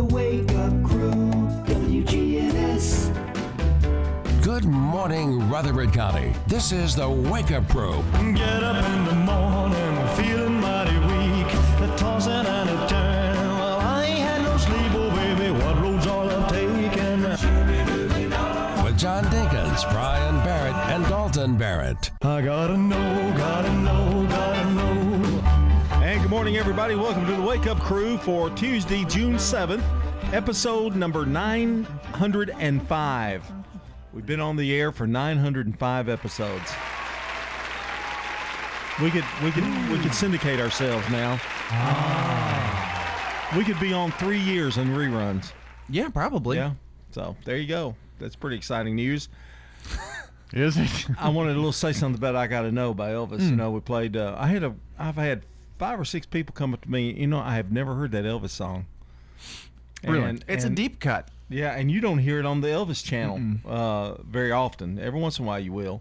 The Wake Up Crew, WGNS. Good morning, Rutherford County. This is the Wake Up Crew. Get up in the morning, feeling mighty weak. A tossing and a turn. Well, I ain't had no sleep, oh baby. What roads all I've taken? With John Dinkins, Brian Barrett, and Dalton Barrett. I gotta know, gotta know, gotta know. And good morning, everybody. Welcome to the Wake Up Crew for Tuesday, June 7th, episode number 905. We've been on the air for 905 episodes. We could we could we could syndicate ourselves now. We could be on three years in reruns. Yeah, probably. Yeah. So there you go. That's pretty exciting news. Is it? I wanted a little say something about I Gotta Know by Elvis. You know, we played. Uh, I had a. I've had five or six people come up to me. You know, I have never heard that Elvis song. Really? And- It's and- a deep cut. Yeah, and you don't hear it on the Elvis channel uh, very often. Every once in a while, you will.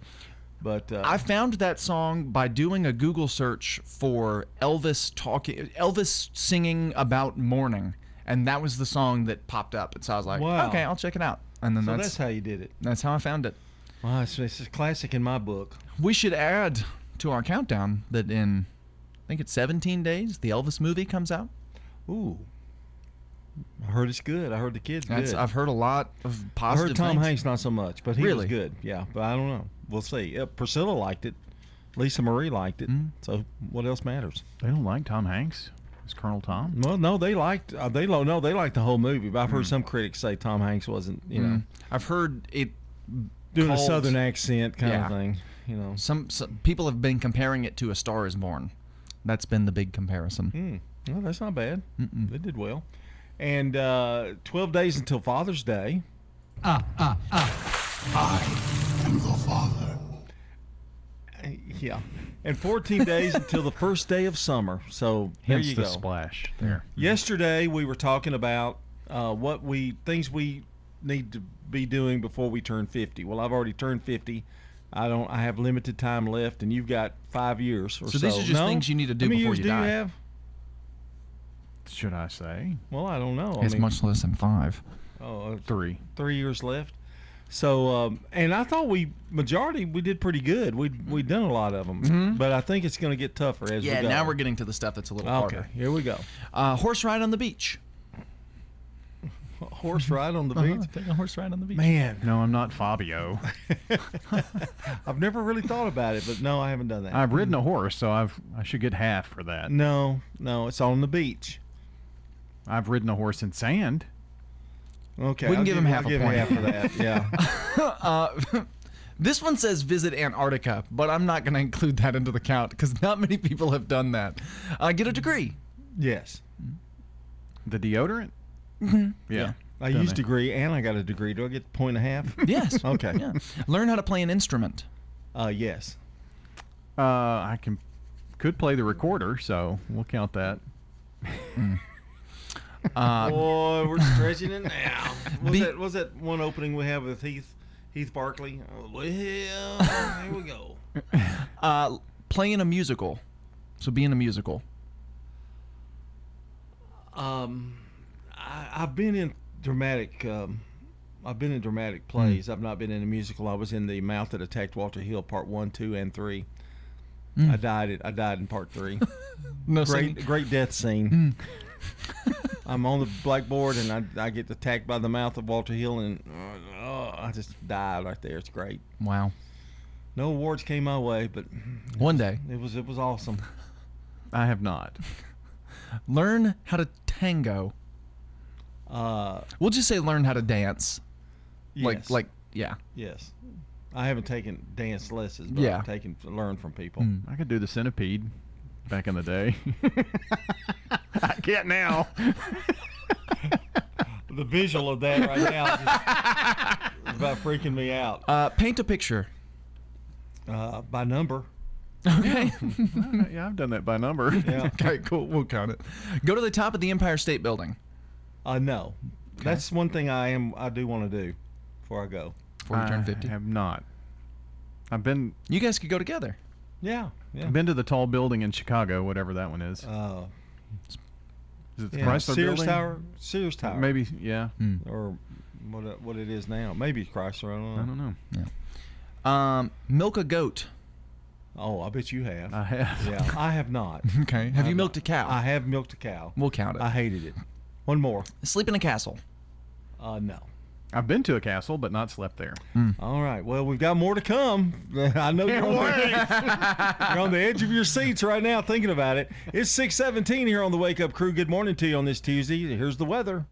But uh, I found that song by doing a Google search for Elvis talking, Elvis singing about mourning, and that was the song that popped up. And so I was like, Wow. okay, I'll check it out. And then so that's that's how you did it. that's how I found it. Wow, it's, it's a classic in my book. We should add to our countdown that in, think it's 17 days, the Elvis movie comes out. Ooh, I heard it's good. I heard the kids That's good. I've heard a lot of positive. I positive heard Tom things. Hanks not so much, but he Really? was good. Yeah, but I don't know. We'll see. Uh, Priscilla liked it. Lisa Marie liked it. So what else matters? They don't like Tom Hanks. Is Colonel Tom? Well, no, they liked. Uh, they lo- no, they liked the whole movie. But I've heard some critics say Tom Hanks wasn't, you know, I've heard it. doing a southern accent kind Yeah. of thing. You know. Some, some people have been comparing it to A Star Is Born. That's been the big comparison. Hmm. Well, that's not bad. They did well. And uh, 12 days until Father's Day. Ah, ah, ah. I am the father. Yeah. And 14 days until the first day of summer. So there Hence you the go. splash there. Yesterday we were talking about uh, what we things we need to be doing before we turn 50. Well, I've already turned 50. I don't. I have limited time left, and you've got five years or so. So these are just No? things you need to do How many before years you do die. you have? Should I say Well, I don't know. I It's mean, much less than five. oh, three? three years left. So, um, and I thought we majority we did pretty good. We we done a lot of them, but I think it's going to get tougher as Yeah, we go. now we're getting to the stuff that's a little okay. harder. Here we go. Uh, horse ride on the beach. Horse ride on the uh-huh. beach. Take a horse ride on the beach. Man, No, I'm not Fabio. I've never really thought about it, but no, I haven't done that. I've ridden a mm. horse, so I've I should get half for that. no, no, it's on the beach. I've ridden a horse in sand. Okay, We can I'll give him half I'll a give point. half for that. Yeah. Uh, this one says visit Antarctica, but I'm not going to include that into the count because not many people have done that. Uh, get a degree. yes, The deodorant. Mm-hmm. Yeah. I Done used it. degree and I got a degree. Do I get a point and a half? Yes. Okay. Yeah. Learn how to play an instrument. Uh, yes. Uh, I can could play the recorder, so we'll count that. Uh, Boy, we're stretching it now. Was Be- that was that one opening we have with Heath Heath Barkley? Oh, well, here we go. uh, play in a musical. So be in a musical. Um, I, I've been in dramatic. Um, I've been in dramatic plays. I've not been in a musical. I was in the Mouth that Attacked Walter Hill, part one, two, and three. I died. It. I died in part three. No great, great death scene. I'm on the blackboard and I, I get attacked by the mouth of Walter Hill and uh, oh, I just died right there. It's great. Wow. No awards came my way, but One day, it was it was awesome. I have not. learn how to tango. Uh, We'll just say learn how to dance. Like, yes, like, yeah. yes. I haven't taken dance lessons, but Yeah. I've taken learned from people. I could do the centipede back in the day. I can't now. The visual of that right now is, is about freaking me out. Uh, paint a picture. Uh, by number, Okay. yeah, I've done that by number. yeah. okay, cool. We'll count it. Go to the top of the Empire State Building Uh, no, that's one thing I am I do want to do before I go. before you turn fifty, I 50. have not. I've been You guys could go together. Yeah, yeah. I've been to the tall building in Chicago, whatever that one is. Uh, Is it the Yeah, Chrysler Sears building? Tower. Sears Tower. Maybe, yeah. Or what what it is now. Maybe it's Chrysler. I don't know. I don't know. Yeah. Um, milk a goat. Oh, I bet you have. I have. yeah, I have not. Okay. Have you milked a cow? I have milked a cow. we'll count it. I hated it. One more. Sleep in a castle. Uh, no. I've been to a castle, but not slept there. All right. Well, we've got more to come. I know you're on, the, you're on the edge of your seats right now thinking about it. It's 617 here on the Wake Up Crew. Good morning to you on this Tuesday. Here's the weather.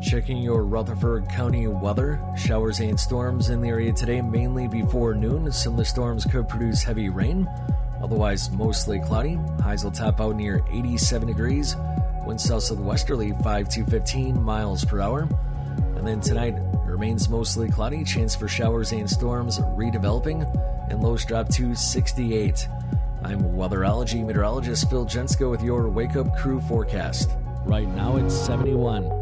Checking your Rutherford County weather. Showers and storms in the area today, mainly before noon. Some of the storms could produce heavy rain. Otherwise, mostly cloudy. Highs will top out near 87 degrees. Winds south southwesterly 5 to 15 miles per hour. And then tonight remains mostly cloudy. Chance for showers and storms redeveloping. And lows drop to 68. I'm weatherology meteorologist Phil Jensko with your Wake Up Crew forecast. Right now it's 71.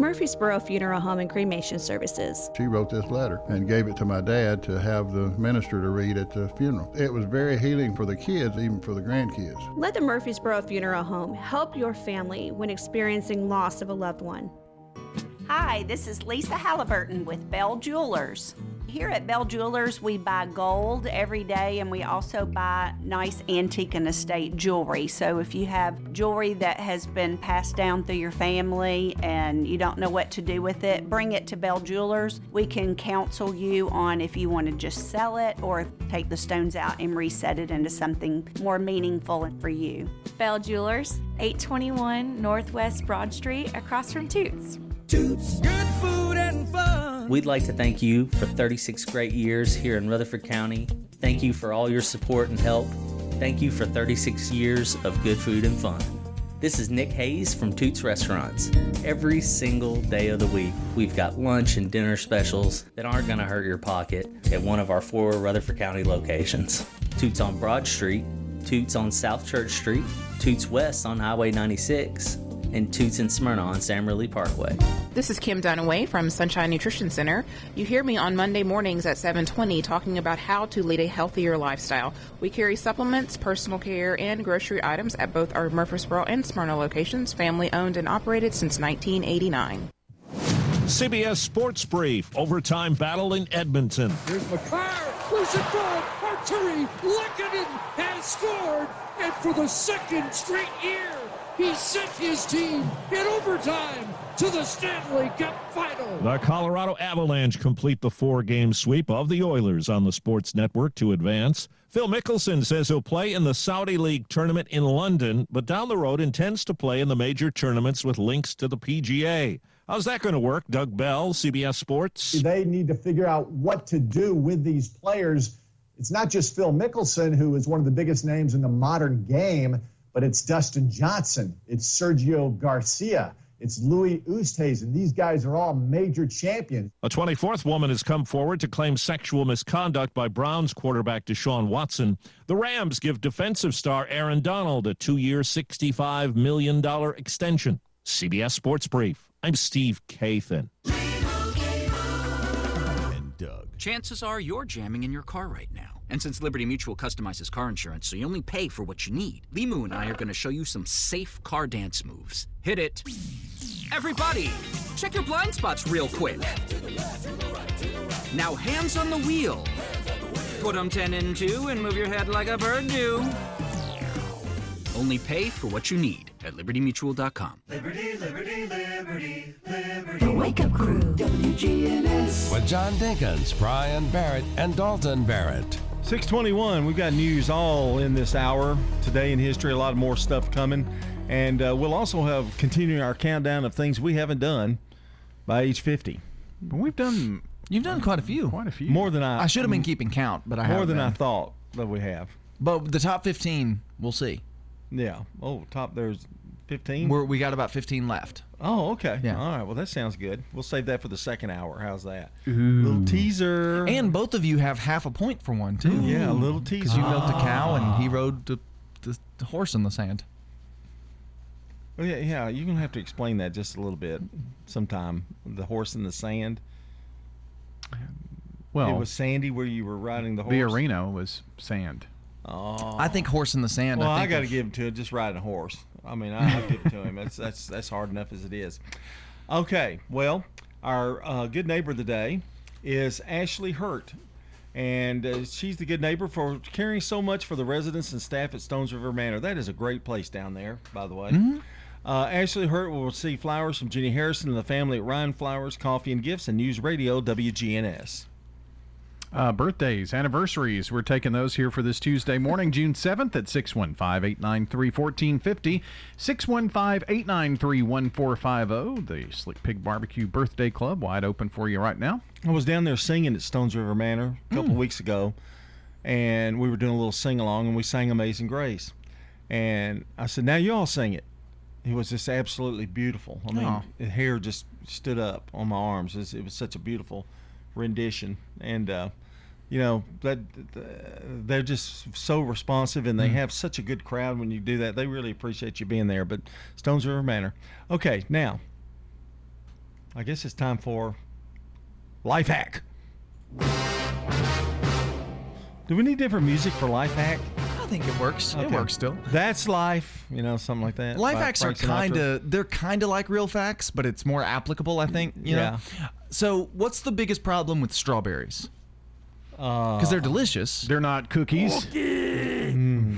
Murfreesboro Funeral Home and Cremation Services. She wrote this letter and gave it to my dad to have the minister to read at the funeral. It was very healing for the kids, even for the grandkids. Let the Murfreesboro Funeral Home help your family when experiencing loss of a loved one. Hi, this is Lisa Halliburton with Bell Jewelers. Here at Bell Jewelers, we buy gold every day and we also buy nice antique and estate jewelry. So if you have jewelry that has been passed down through your family and you don't know what to do with it, bring it to Bell Jewelers. We can counsel you on if you want to just sell it or take the stones out and reset it into something more meaningful for you. Bell Jewelers, 821 Northwest Broad Street, across from Toots. Toots. Good food and fun. We'd like to thank you for 36 great years here in Rutherford County. Thank you for all your support and help. Thank you for 36 years of good food and fun. This is Nick Hayes from Toots Restaurants. Every single day of the week, we've got lunch and dinner specials that aren't going to hurt your pocket at one of our four Rutherford County locations Toots on Broad Street, Toots on South Church Street, Toots West on Highway 96, and Toots and Smyrna on Sam Ridley Parkway. This is Kim Dunaway from Sunshine Nutrition Center. You hear me on Monday mornings at 7:20 talking about how to lead a healthier lifestyle. We carry supplements, personal care, and grocery items at both our Murfreesboro and Smyrna locations, family owned and operated since 1989. CBS Sports Brief, overtime battle in Edmonton. Here's Makar, loose it forward, Artturi, Lehkonen has scored, and for the second straight year, he sent his team in overtime to the Stanley Cup final. The Colorado Avalanche complete the four game sweep of the Oilers on the Sports Network to advance. Phil Mickelson says he'll play in the Saudi League tournament in London, but down the road intends to play in the major tournaments with links to the PGA. How's that going to work? Doug Bell, CBS Sports. They need to figure out what to do with these players. It's not just Phil Mickelson, who is one of the biggest names in the modern game, but it's Dustin Johnson, it's Sergio Garcia, it's Louis Oosthuizen. These guys are all major champions. A 24th woman has come forward to claim sexual misconduct by Browns quarterback Deshaun Watson. The Rams give defensive star Aaron Donald a two year, $65 million extension. CBS Sports Brief. I'm Steve Kathan. And Doug. Chances are you're jamming in your car right now. And since Liberty Mutual customizes car insurance so you only pay for what you need, Limu and I are going to show you some safe car dance moves. Hit it. Everybody, check your blind spots real quick. Now hands on the wheel. Put them 10 in 2 and move your head like a bird do. Only pay for what you need. at libertymutual.com. Liberty, liberty, liberty, liberty. The Wake Up Crew, WGNS. With John Dinkins, Brian Barrett, and Dalton Barrett. 621, we've got news all in this hour. Today in history, a lot more stuff coming. And uh, we'll also have continuing our countdown of things we haven't done by age 50. But we've done You've done quite a few. quite a few. More than I I should have been keeping count, but I more haven't than I thought that we have. But the top 15, we'll see. Yeah. Oh, top there's 15. We're, we got about 15 left. Oh, okay. Yeah. All right. Well, that sounds good. We'll save that for the second hour. How's that? Little teaser. And both of you have half a point for one, too. Yeah, a little Because teaser. you milked a cow and he ah. rode the, the, the horse in the sand. Well, yeah, yeah. You're gonna have to explain that just a little bit sometime. The horse in the sand. Well, it was sandy where you were riding the horse. the arena was sand. Oh. I think horse in the sand. Well, I, I, got to give him to it. Just riding a horse. I mean, I, I'll give it to him. That's that's that's hard enough as it is. Okay. Well, our uh, good neighbor of the day is Ashley Hurt, and uh, she's the good neighbor for caring so much for the residents and staff at Stones River Manor. That is a great place down there, by the way. Mm-hmm. Uh, Ashley Hurt will receive flowers from Jenny Harrison and the family at Ryan Flowers, Coffee and Gifts, and News Radio WGNS. Uh, birthdays, anniversaries, we're taking those here for this Tuesday morning, June 7th at 615 893 1450. 615 893 1450. The Slick Pig Barbecue Birthday Club, wide open for you right now. I was down there singing at Stones River Manor a couple weeks ago, and we were doing a little sing along, and we sang Amazing Grace. And I said, "Now you all sing it." It was just absolutely beautiful. I mean, the hair just stood up on my arms. It was, it was such a beautiful rendition, and uh, you know that they're just so responsive, and they mm. have such a good crowd when you do that. They really appreciate you being there. But Stones River Manor. Okay, now I guess it's time for life hack. Do we need different music for life hack? I think it works. It works still. That's life, you know, something like that. Life hacks are kind of they're kind of like real facts, but it's more applicable, I think. You know? So, what's the biggest problem with strawberries? Uh, because they're delicious. They're not cookies. Mm.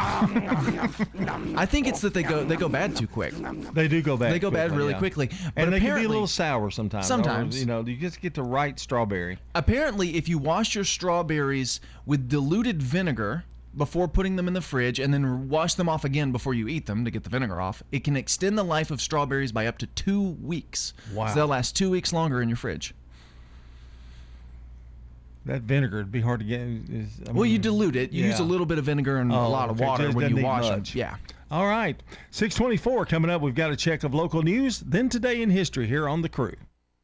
I think it's that they go they go bad too quick. They do go bad. They go bad quickly, really yeah. quickly. But and they can be a little sour sometimes. or, Sometimes. you know, you just get the right strawberry. Apparently, if you wash your strawberries with diluted vinegar before putting them in the fridge and then wash them off again before you eat them to get the vinegar off, it can extend the life of strawberries by up to two weeks. Wow. So they'll last two weeks longer in your fridge. That vinegar would be hard to get. Is, I well, you dilute it. You use a little bit of vinegar and a Oh, lot of okay. water when you wash much. them. Yeah. All right. 624 coming up. We've got a check of local news. Then today in history here on The Crew.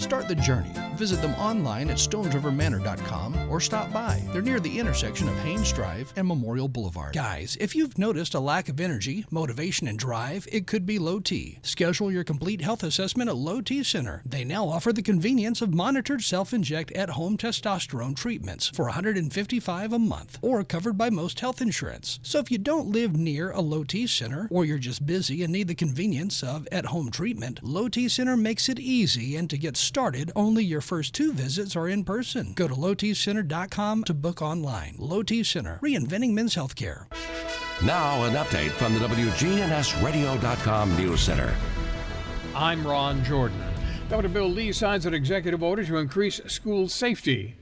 Start the journey. Visit them online at stonesrivermanor.com or stop by. They're near the intersection of Haynes Drive and Memorial Boulevard. Guys, if you've noticed a lack of energy, motivation, and drive, it could be low T. Schedule your complete health assessment at Low T Center. They now offer the convenience of monitored self-inject at-home testosterone treatments for $155 a month or covered by most health insurance. So if you don't live near a Low T Center or you're just busy and need the convenience of at-home treatment, Low T Center makes it easy and to get started, only your first two visits are in person. Go to lowtcenter.com to book online. Low T Center, reinventing men's healthcare. Now, an update from the WGNSradio.com News Center. I'm Ron Jordan. Governor Bill Lee signs an executive order to increase school safety.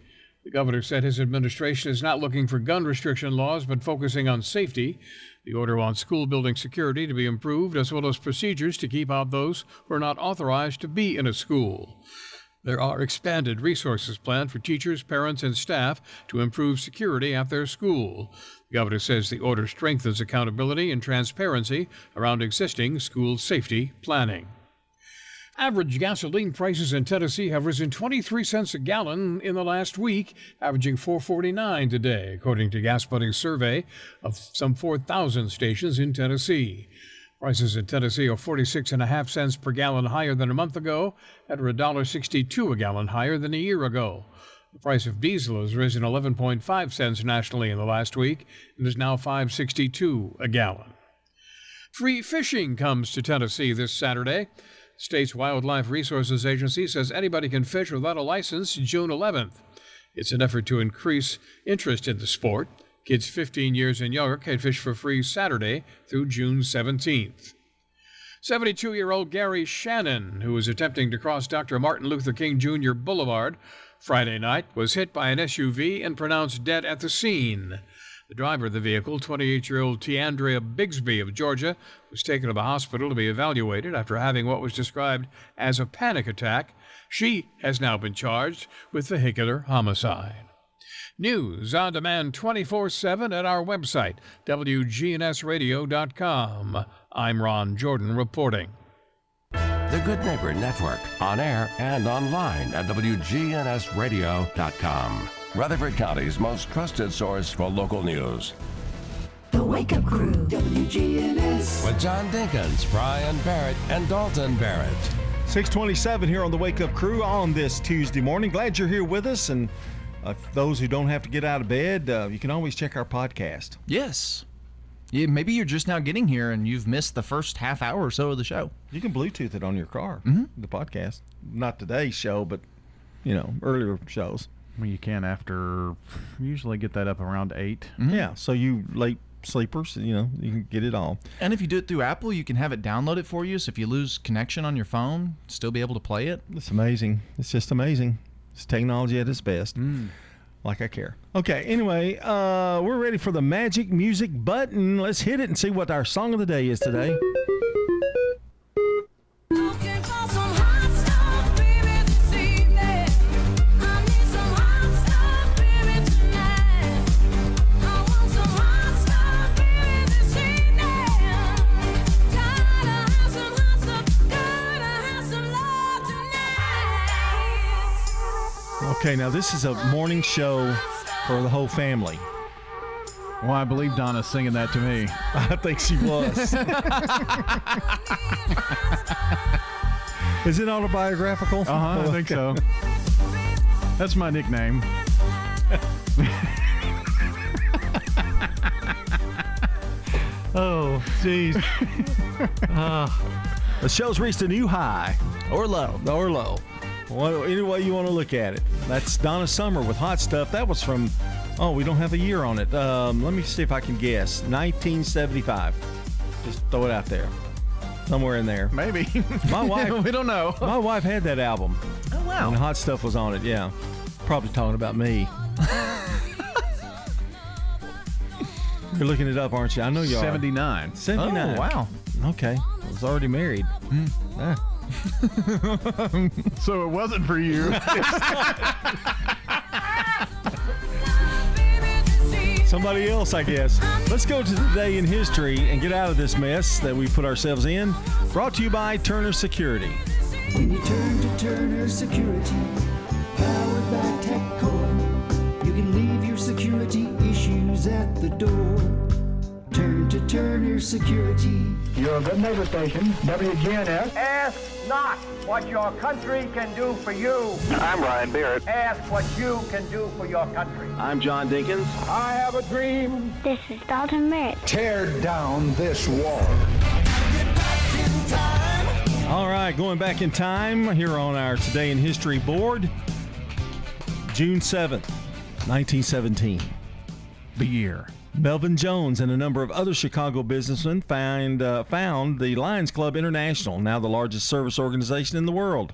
The governor said his administration is not looking for gun restriction laws, but focusing on safety. The order wants school building security to be improved, as well as procedures to keep out those who are not authorized to be in a school. There are expanded resources planned for teachers, parents, and staff to improve security at their school. The governor says the order strengthens accountability and transparency around existing school safety planning. Average gasoline prices in Tennessee have risen 23 cents a gallon in the last week, averaging 4.49 today, according to Gas Buddy's survey of some 4,000 stations in Tennessee. Prices in Tennessee are 46 and a half cents per gallon higher than a month ago, and are $1.62 a gallon higher than a year ago. The price of diesel has risen 11.5 cents nationally in the last week and is now 5.62 a gallon. Free fishing comes to Tennessee this Saturday. State's Wildlife Resources Agency says anybody can fish without a license June 11th. It's an effort to increase interest in the sport. Kids 15 years and younger can fish for free Saturday through June 17th. 72 year old Gary Shannon, who was attempting to cross Dr. Martin Luther King Jr. Boulevard Friday night, was hit by an SUV and pronounced dead at the scene. The driver of the vehicle, 28 year old Tiandria Bigsby of Georgia, was taken to the hospital to be evaluated after having what was described as a panic attack. She has now been charged with vehicular homicide. News on demand 24 7 at our website, WGNSradio.com. I'm Ron Jordan reporting. The Good Neighbor Network, on air and online at WGNSradio.com. Rutherford County's most trusted source for local news. The Wake Up Crew, WGNS. With John Dinkins, Brian Barrett, and Dalton Barrett. 627 here on the Wake Up Crew on this Tuesday morning. Glad you're here with us. And uh, those who don't have to get out of bed, uh, you can always check our podcast. Yes. Yeah, maybe you're just now getting here and you've missed the first half hour or so of the show. You can Bluetooth it on your car, mm-hmm. the podcast. Not today's show, but, you know, earlier shows. Well, you can after, usually get that up around 8. Mm-hmm. Yeah, so you late sleepers, you know, you can get it all. And if you do it through Apple, you can have it download it for you. So if you lose connection on your phone, still be able to play it. It's amazing. It's just amazing. It's technology at its best. Mm. Like I care. Okay, anyway, uh, we're ready for the magic music button. Let's hit it and see what our song of the day is today. Okay, now this is a morning show for the whole family. Well, I believe Donna's singing that to me. I think she was. is it autobiographical? Uh huh. I think so. That's my nickname. oh, jeez. Ah. the show's reached a new high. Or low. Or low. Well, any way you want to look at it. That's Donna Summer with Hot Stuff. That was from, oh, we don't have a year on it. Um, let me see if I can guess. 1975. Just throw it out there. Somewhere in there. Maybe. My wife. we don't know. My wife had that album. Oh, wow. And Hot Stuff was on it, yeah. Probably talking about me. You're looking it up, aren't you? I know you are. 79. 79. Oh, wow. Okay. I was already married. Ah. so it wasn't for you. Somebody else, I guess. Let's go to the day in history and get out of this mess that we put ourselves in. Brought to you by Turner Security. When you turn to Turner Security, powered by TechCore, you can leave your security issues at the door. Turn to Turner Security. Your good neighbor station, WGNS. Ask not what your country can do for you. I'm Ryan Barrett. Ask what you can do for your country. I'm John Dinkins. I have a dream. This is Dalton Merritt. Tear down this wall. All right, going back in time here on our Today in History board, June 7th, 1917. The year. Melvin Jones and a number of other Chicago businessmen find, uh, found the Lions Club International, now the largest service organization in the world.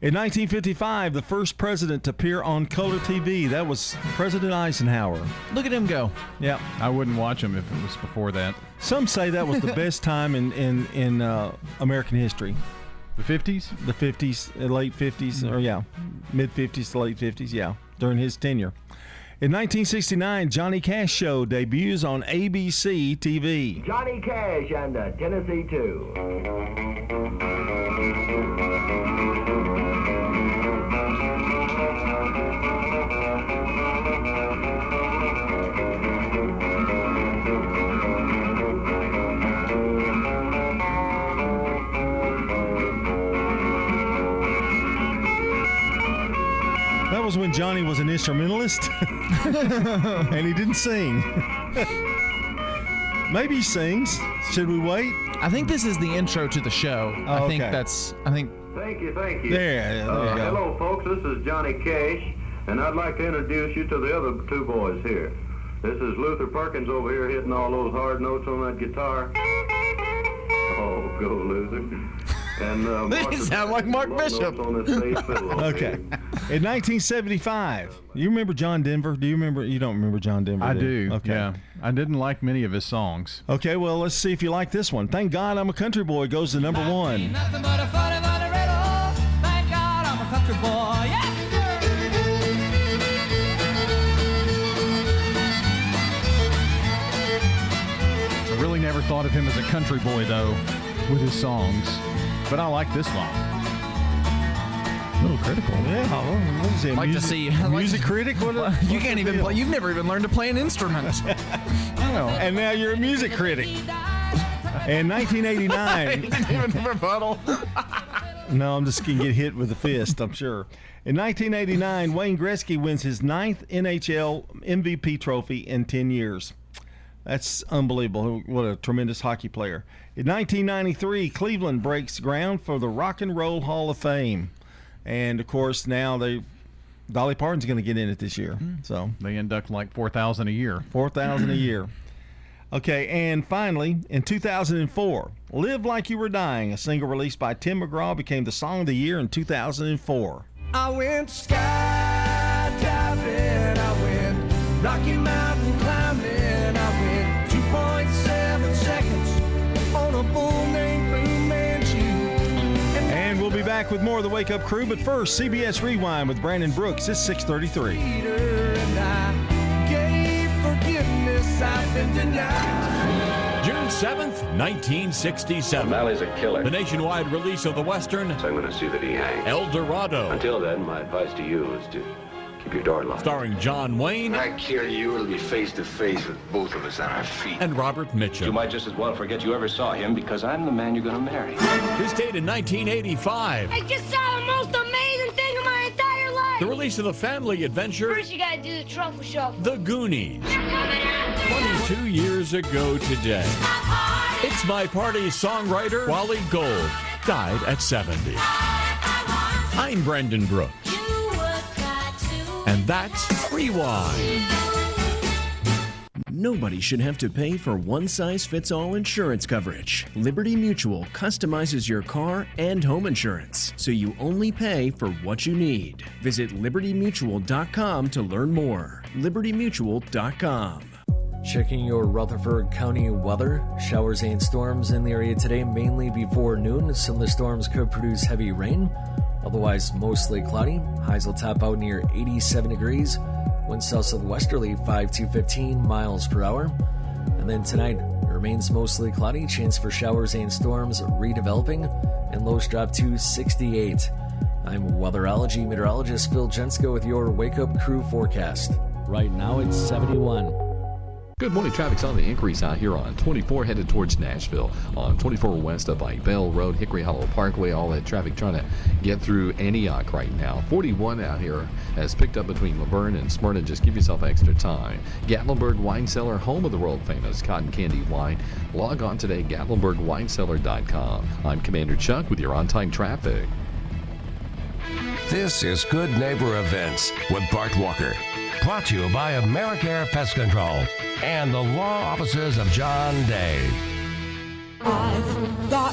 In 1955, the first president to appear on color TV, that was President Eisenhower. Look at him go. Yeah. I wouldn't watch him if it was before that. Some say that was the best time in, in, in uh, American history. The 50s? The 50s, uh, late 50s, or yeah, mid 50s to late 50s, yeah, during his tenure. In 1969, Johnny Cash Show debuts on ABC TV. Johnny Cash and the Tennessee Two. That was when Johnny was an instrumentalist and he didn't sing. Maybe he sings. Should we wait? I think this is the intro to the show. Oh, I think okay. that's. I think. Thank you, thank you. There, yeah, there uh, you go. Hello, folks. This is Johnny Cash, and I'd like to introduce you to the other two boys here. This is Luther Perkins over here hitting all those hard notes on that guitar. Oh, go Luther. And uh, They Mark sound like Mark Bishop. on this bass fiddle over Okay. In 1975, you remember John Denver? Do you remember? You don't remember John Denver? I you? do. Okay. Yeah. I didn't like many of his songs. Okay, well, let's see if you like this one. Thank God I'm a country boy goes to number one. Nothing but a funny, funny. Thank God I'm a country boy. Yes, I really never thought of him as a country boy, though, with his songs. But I like this one. A little critical. Yeah, well, what is it? Like music, to see like music to- critic? What, you can't even. deal? Play, you've never even learned to play an instrument. And now you're a music critic. In 1989, even rebuttal. no, I'm just gonna get hit with a fist. I'm sure. In 1989, Wayne Gretzky wins his ninth NHL MVP trophy in 10 years. That's unbelievable. What a tremendous hockey player. In 1993, Cleveland breaks ground for the Rock and Roll Hall of Fame. And of course, now they Dolly Parton's going to get in it this year. Hmm. So They induct like 4,000 a year. 4,000 a year. Okay, and finally, in 2004, Live Like You Were Dying, a single released by Tim McGraw, became the song of the year in 2004. I went skydiving, I went Rocky Mountain climbing, we'll be back with more of the Wake Up Crew, but first, CBS Rewind with Brandon Brooks. It's 633. Peter and I gave forgiveness, I've been denied. June 7th, 1967. O'Malley's a killer. The nationwide release of the Western So I'm going to see that he hangs. El Dorado. Until then, my advice to you is to keep your door locked. Starring John Wayne When I kill you, it'll be face to face with both of us on our feet. and Robert Mitchum. You might just as well forget you ever saw him because I'm the man you're going to marry. This date in 1985. I just saw the most amazing thing of my entire life. The release of the family adventure, First, you gotta do the truffle shuffle. The Goonies. 22 years ago today. It's My Party songwriter, Wally Gold, died at 70. I'm Brendan Brooks. And that's Rewind. Nobody should have to pay for one size fits all insurance coverage. Liberty Mutual customizes your car and home insurance, so you only pay for what you need. Visit libertymutual.com to learn more. libertymutual.com. Checking your Rutherford County weather. Showers and storms in the area today, mainly before noon. Some of the storms could produce heavy rain. Otherwise, mostly cloudy. Highs will top out near 87 degrees. Winds south southwesterly 5 to 15 miles per hour. And then tonight it remains mostly cloudy. Chance for showers and storms redeveloping. And lows drop to 68. I'm weatherology meteorologist Phil Jensko with your Wake Up Crew forecast. Right now it's 71. Good morning. Traffic's on the increase out here on 24 headed towards Nashville. On 24 west up by Bell Road, Hickory Hollow Parkway, all that traffic trying to get through Antioch right now. 41 out here has picked up between La Vergne and Smyrna. Just give yourself extra time. Gatlinburg Wine Cellar, home of the world famous cotton candy wine. Log on today, GatlinburgWineCellar.com. I'm Commander Chuck with your on time traffic. This is Good Neighbor Events with Bart Walker. Brought to you by Americare Pest Control and the law offices of John Day. I've got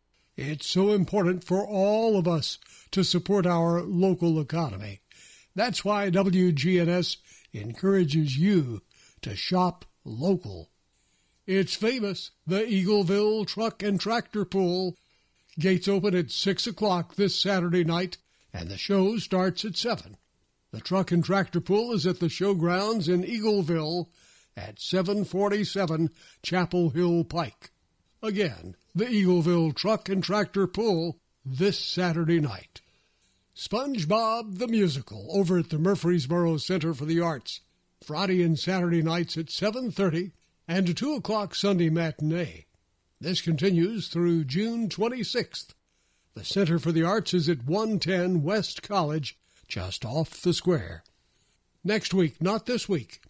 It's so important for all of us to support our local economy. That's why WGNS encourages you to shop local. It's famous, the Eagleville Truck and Tractor Pull. Gates open at 6 o'clock this Saturday night, and the show starts at 7. The truck and tractor pull is at the showgrounds in Eagleville at 747 Chapel Hill Pike. Again, the Eagleville Truck and Tractor Pull this Saturday night. SpongeBob the Musical over at the Murfreesboro Center for the Arts, Friday and Saturday nights at 7.30 and a 2 o'clock Sunday matinee. This continues through June 26th. The Center for the Arts is at 110 West College, just off the square. Next week, not this week,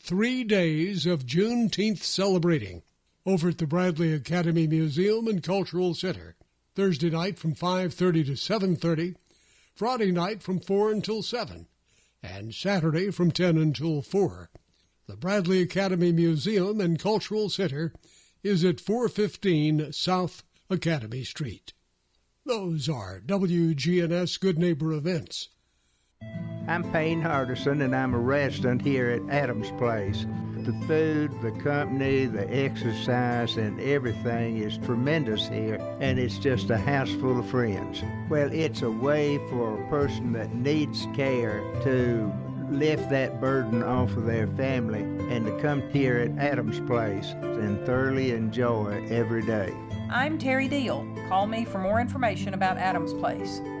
three days of Juneteenth celebrating over at the Bradley Academy Museum and Cultural Center. Thursday night from 5:30 to 7:30, Friday night from 4 until 7, and Saturday from 10 until 4. The Bradley Academy Museum and Cultural Center is at 415 South Academy Street. Those are WGNS Good Neighbor events. I'm Payne Hardison, and I'm a resident here at Adams Place. The food, the company, the exercise, and everything is tremendous here, and it's just a house full of friends. Well, it's a way for a person that needs care to lift that burden off of their family and to come here at Adams Place and thoroughly enjoy every day. I'm Terry Deal. Call me for more information about Adams Place,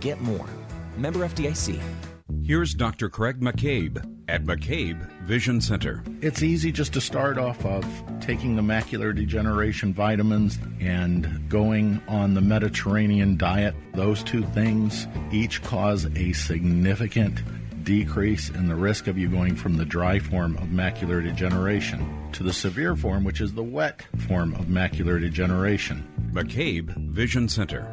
Get more. Member FDIC. Here's Dr. Craig McCabe at McCabe Vision Center. It's easy just to start off of taking the macular degeneration vitamins and going on the Mediterranean diet. Those two things each cause a significant decrease in the risk of you going from the dry form of macular degeneration to the severe form, which is the wet form of macular degeneration. McCabe Vision Center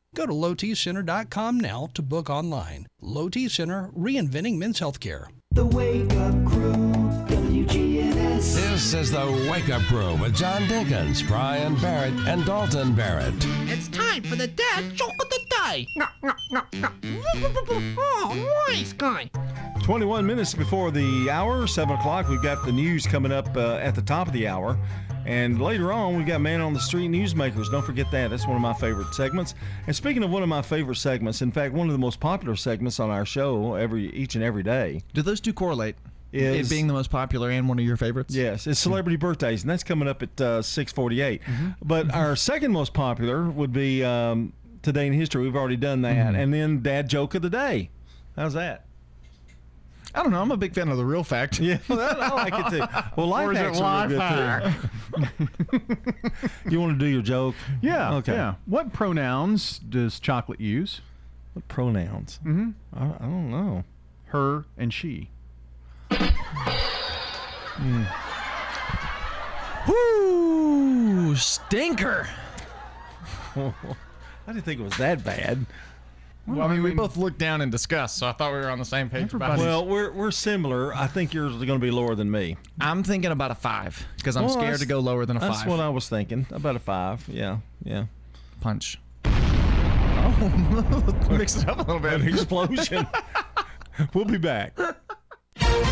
Go to lowtcenter.com now to book online. Low T Center, reinventing men's healthcare. The Wake Up Crew, WGNS. This is the Wake Up Crew with John Dinkins, Brian Barrett, and Dalton Barrett. It's time for the dad joke of the day. No, no, no, no. Oh, nice guy. 21 minutes before the hour, 7 o'clock, we've got the news coming up uh, at the top of the hour. And later on, we've got Man on the Street Newsmakers. Don't forget that. That's one of my favorite segments. And speaking of one of my favorite segments, in fact, one of the most popular segments on our show every each and every day. Do those two correlate? Is, it being the most popular and one of your favorites? Yes, it's celebrity birthdays, and that's coming up at uh, 648. Mm-hmm. But our second most popular would be um, Today in History. We've already done that. Mm-hmm. And then Dad Joke of the Day. How's that? I don't know. I'm a big fan of the real fact. Yeah, I like it too. Well, life Or is it hacks are life real good too. you want to do your joke? Yeah. Okay. Yeah. What pronouns does chocolate use? What pronouns? Mm-hmm. I, I don't know. Her and she. Hmm. Whoo! Stinker. I didn't think it was that bad. Well, I mean, we both looked down in disgust, so I thought we were on the same page. About it. Well, we're we're similar. I think yours is going to be lower than me. I'm thinking about a five because I'm Well, scared that's- to go lower than a That's five. what I was thinking. About a five. Yeah. Yeah. Punch. Oh, mix it up a little bit. An explosion. we'll be back.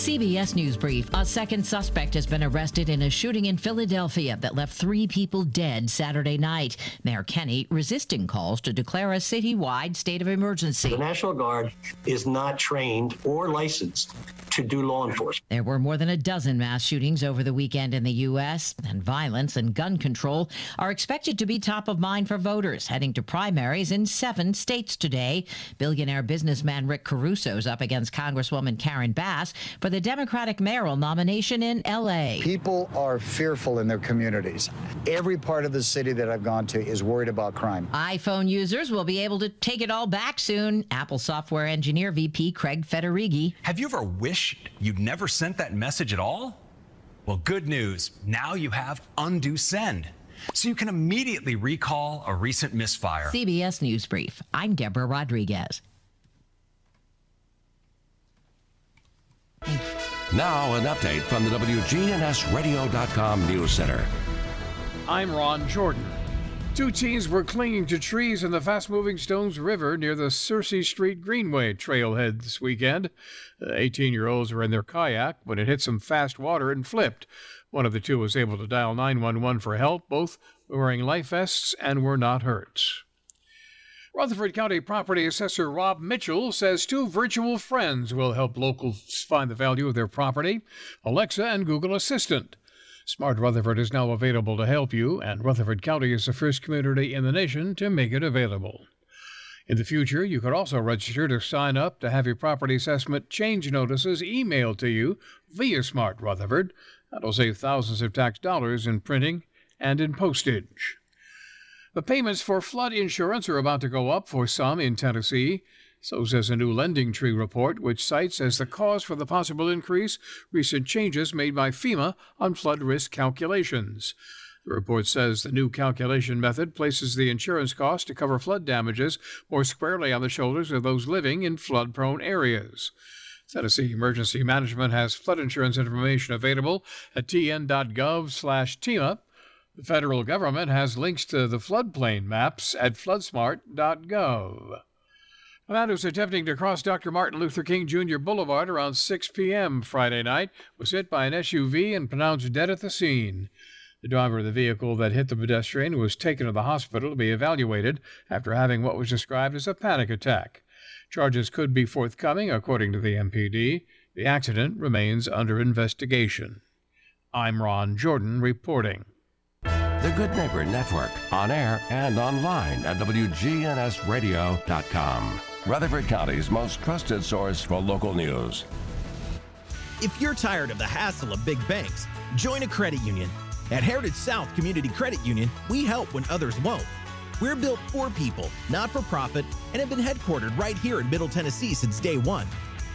CBS News Brief. A second suspect has been arrested in a shooting in Philadelphia that left three people dead Saturday night. Mayor Kenney resisting calls to declare a citywide state of emergency. The National Guard is not trained or licensed to do law enforcement. There were more than a dozen mass shootings over the weekend in the U.S., and violence and gun control are expected to be top of mind for voters heading to primaries in seven states today. Billionaire businessman Rick Caruso's up against Congresswoman Karen Bass for the Democratic mayoral nomination in L.A. People are fearful in their communities. Every part of the city that I've gone to is worried about crime. iPhone users will be able to take it all back soon. Apple software engineer VP Craig Federighi. Have you ever wished you'd never sent that message at all? Well, good news. Now you have undo send. So you can immediately recall a recent misfire. CBS News Brief. I'm Deborah Rodriguez. Now, an update from the WGNSradio.com News Center. I'm Ron Jordan. Two teens were clinging to trees in the fast moving Stones River near the Searcy Street Greenway trailhead this weekend. The 18 year olds were in their kayak when it hit some fast water and flipped. One of the two was able to dial 911 for help. Both were wearing life vests and were not hurt. Rutherford County Property Assessor Rob Mitchell says two virtual friends will help locals find the value of their property Alexa and Google Assistant. Smart Rutherford is now available to help you, and Rutherford County is the first community in the nation to make it available. In the future, you could also register to sign up to have your property assessment change notices emailed to you via Smart Rutherford. That'll save thousands of tax dollars in printing and in postage. The payments for flood insurance are about to go up for some in Tennessee. So says a new Lending Tree report, which cites as the cause for the possible increase recent changes made by FEMA on flood risk calculations. The report says the new calculation method places the insurance cost to cover flood damages more squarely on the shoulders of those living in flood prone areas. Tennessee Emergency Management has flood insurance information available at tn.gov slash TEMA. The federal government has links to the floodplain maps at floodsmart.gov. A man who's attempting to cross Dr. Martin Luther King Jr. Boulevard around 6 p.m. Friday night was hit by an SUV and pronounced dead at the scene. The driver of the vehicle that hit the pedestrian was taken to the hospital to be evaluated after having what was described as a panic attack. Charges could be forthcoming, according to the MPD. The accident remains under investigation. I'm Ron Jordan reporting. The Good Neighbor Network, on air and online at WGNSradio.com. Rutherford County's most trusted source for local news. If you're tired of the hassle of big banks, join a credit union. At Heritage South Community Credit Union, we help when others won't. We're built for people, not for profit, and have been headquartered right here in Middle Tennessee since day one.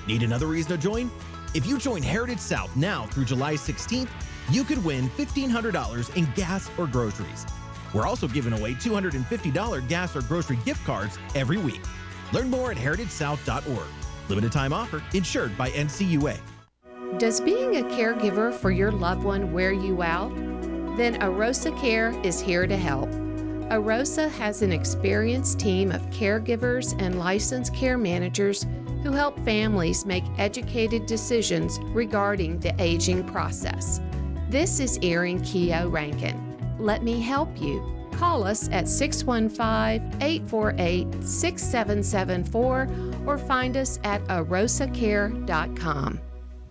Need another reason to join? If you join Heritage South now through July 16th, you could win $1,500 in gas or groceries. We're also giving away $250 gas or grocery gift cards every week. Learn more at heritagesouth.org. Limited time offer, insured by NCUA. Does being a caregiver for your loved one wear you out? Then Arosa Care is here to help. Arosa has an experienced team of caregivers and licensed care managers who help families make educated decisions regarding the aging process. This is Erin Keogh Rankin. Let me help you. Call us at 615 848 6774 or find us at arosacare.com.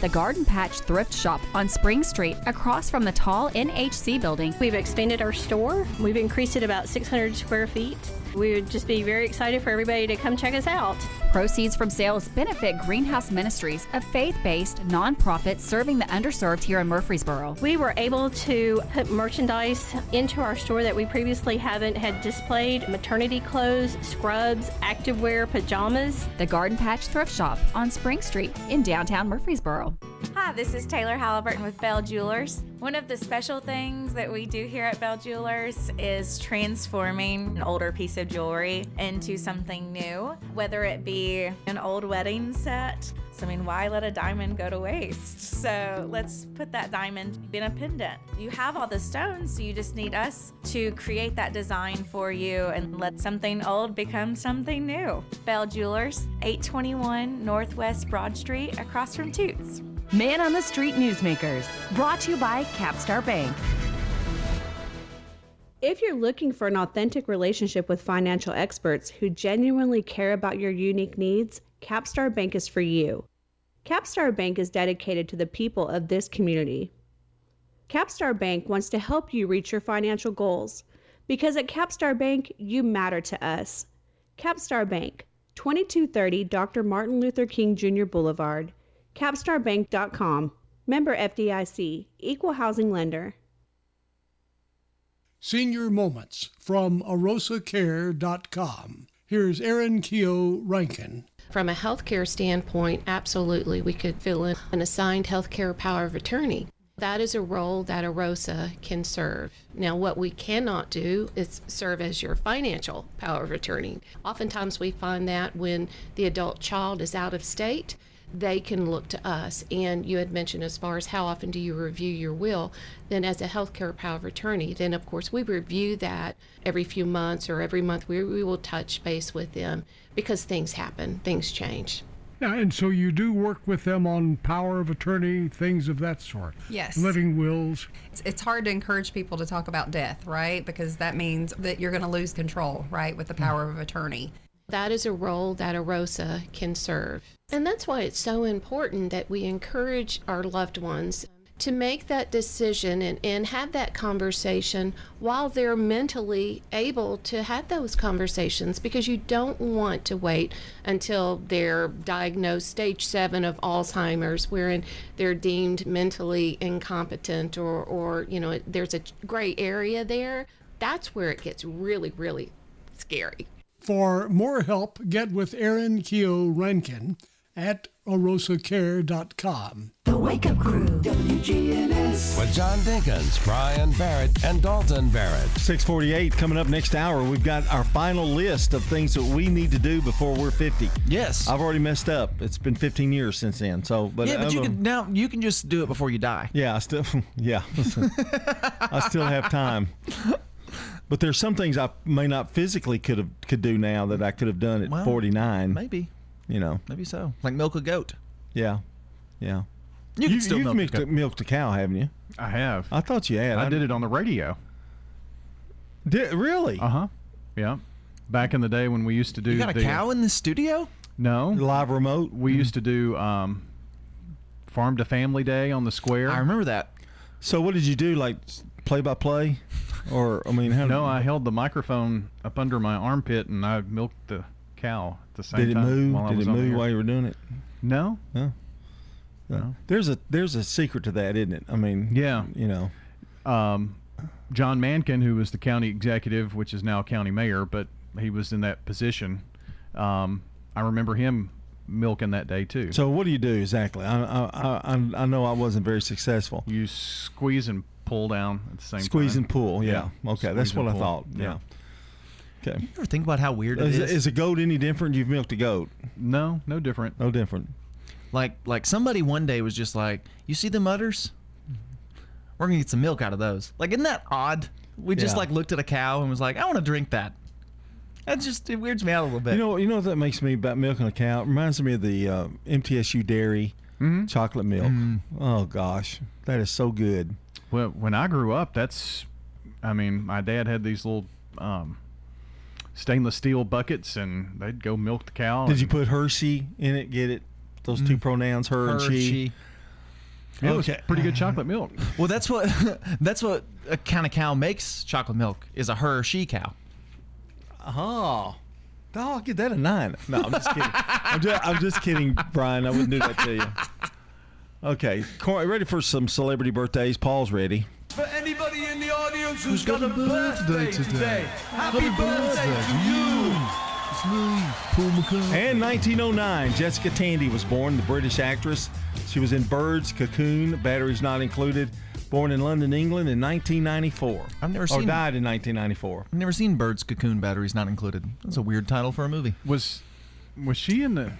The Garden Patch Thrift Shop on Spring Street, across from the tall NHC building. We've expanded our store. We've increased it about 600 square feet. We would just be very excited for everybody to come check us out. Proceeds from sales benefit Greenhouse Ministries, a faith based nonprofit serving the underserved here in Murfreesboro. We were able to put merchandise into our store that we previously haven't had displayed maternity clothes, scrubs, activewear, pajamas. The Garden Patch Thrift Shop on Spring Street in downtown Murfreesboro. Hi, this is Taylor Halliburton with Bell Jewelers. One of the special things that we do here at Bell Jewelers is transforming an older piece of jewelry into something new, whether it be an old wedding set, I mean, why let a diamond go to waste? So let's put that diamond in a pendant. You have all the stones, so you just need us to create that design for you and let something old become something new. Bell Jewelers, 821 Northwest Broad Street, across from Toots. Man on the Street Newsmakers, brought to you by Capstar Bank. If you're looking for an authentic relationship with financial experts who genuinely care about your unique needs, Capstar Bank is for you. Capstar Bank is dedicated to the people of this community. Capstar Bank wants to help you reach your financial goals because at Capstar Bank, you matter to us. Capstar Bank, 2230 Dr. Martin Luther King Jr. Boulevard, capstarbank.com. Member FDIC, Equal Housing Lender. Senior Moments from arosacare.com. Here's Aaron Keogh Rankin. From a healthcare standpoint, absolutely, we could fill in an assigned healthcare power of attorney. That is a role that AROSA can serve. Now, what we cannot do is serve as your financial power of attorney. Oftentimes, we find that when the adult child is out of state, they can look to us. And you had mentioned as far as how often do you review your will, then as a healthcare power of attorney, then of course we review that every few months or every month we, we will touch base with them because things happen, things change. Yeah, and so you do work with them on power of attorney, things of that sort. Yes. Living wills. It's, it's hard to encourage people to talk about death, right? Because that means that you're going to lose control, right, with the hmm. power of attorney. That is a role that AROSA can serve. And that's why it's so important that we encourage our loved ones to make that decision and, and have that conversation while they're mentally able to have those conversations because you don't want to wait until they're diagnosed stage seven of Alzheimer's, wherein they're deemed mentally incompetent or, or you know, there's a gray area there. That's where it gets really, really scary. For more help, get with Aaron Keogh Rankin at arosacare.com. The Wake Up Crew, WGNS. With John Dinkins, Brian Barrett, and Dalton Barrett. 648 coming up next hour. We've got our final list of things that we need to do before we're 50. Yes. I've already messed up. It's been 15 years since then. So, but yeah, but you um, can now you can just do it before you die. Yeah, I still yeah. I still have time. But there's some things I may not physically could have could do now that I could have done at Well, 49. Maybe. You know. Maybe so. Like milk a goat. Yeah. Yeah. You can still you've milk a milked, goat. milked a cow, haven't you? I have. I thought you had. I did it on the radio. Did really? Uh huh. Yeah. Back in the day when we used to do. You got a the, cow in the studio? No. Live remote. We used to do um, farm to family day on the square. I remember that. So what did you do? Like play by play, or I mean, how no, I held the microphone up under my armpit and I milked the cow at the same did it time. move? While I Did was it move while you were doing it? No. No. No. There's a there's a secret to that, isn't it? I mean, Yeah. you know. Um, John Mankin, who was the county executive, which is now county mayor, but he was in that position. Um, I remember him milking that day too. So what do you do exactly? I I, I, I know I wasn't very successful. You squeeze and pull down at the same Squeeze time. and pull. Yeah. Okay, that's Squeeze and what I pull. thought. Yeah. Okay. You ever think about how weird it Is, is? is a goat any different? You've milked a goat. No, no different. No different. Like like somebody one day was just like, "You see the udders? We're gonna get some milk out of those." Like, isn't that odd? We just Yeah. like looked at a cow and was like, "I want to drink that." That just it weirds me out a little bit. You know, you know what that makes me about milking a cow? It reminds me of the uh, MTSU dairy Mm-hmm. chocolate milk. Oh gosh, that is so good. Well, when I grew up, that's, I mean, my dad had these little um, stainless steel buckets, and they'd go milk the cow. Did you and put Hershey in it? Get it? Those two pronouns, her, and she. Hershey. It was Okay. pretty good chocolate milk. Well, that's what that's what a kind of cow makes chocolate milk is a her or she cow. Oh. Oh, I'll give that a nine. No, I'm just kidding. I'm just, I'm just kidding, Brian. I wouldn't do that to you. Okay, Cor- ready for some celebrity birthdays? Paul's ready. For anybody in the audience Who's got a birthday today? happy birthday to you. It's me, Paul McCartney. And 1909, Jessica Tandy was born, the British actress. She was in Birds, Cocoon, Batteries Not Included. Born in London, England in 1994. I've never seen. Or died in 1994. I've never seen Birds Cocoon Batteries Not Included. That's a weird title for a movie. Was was she in the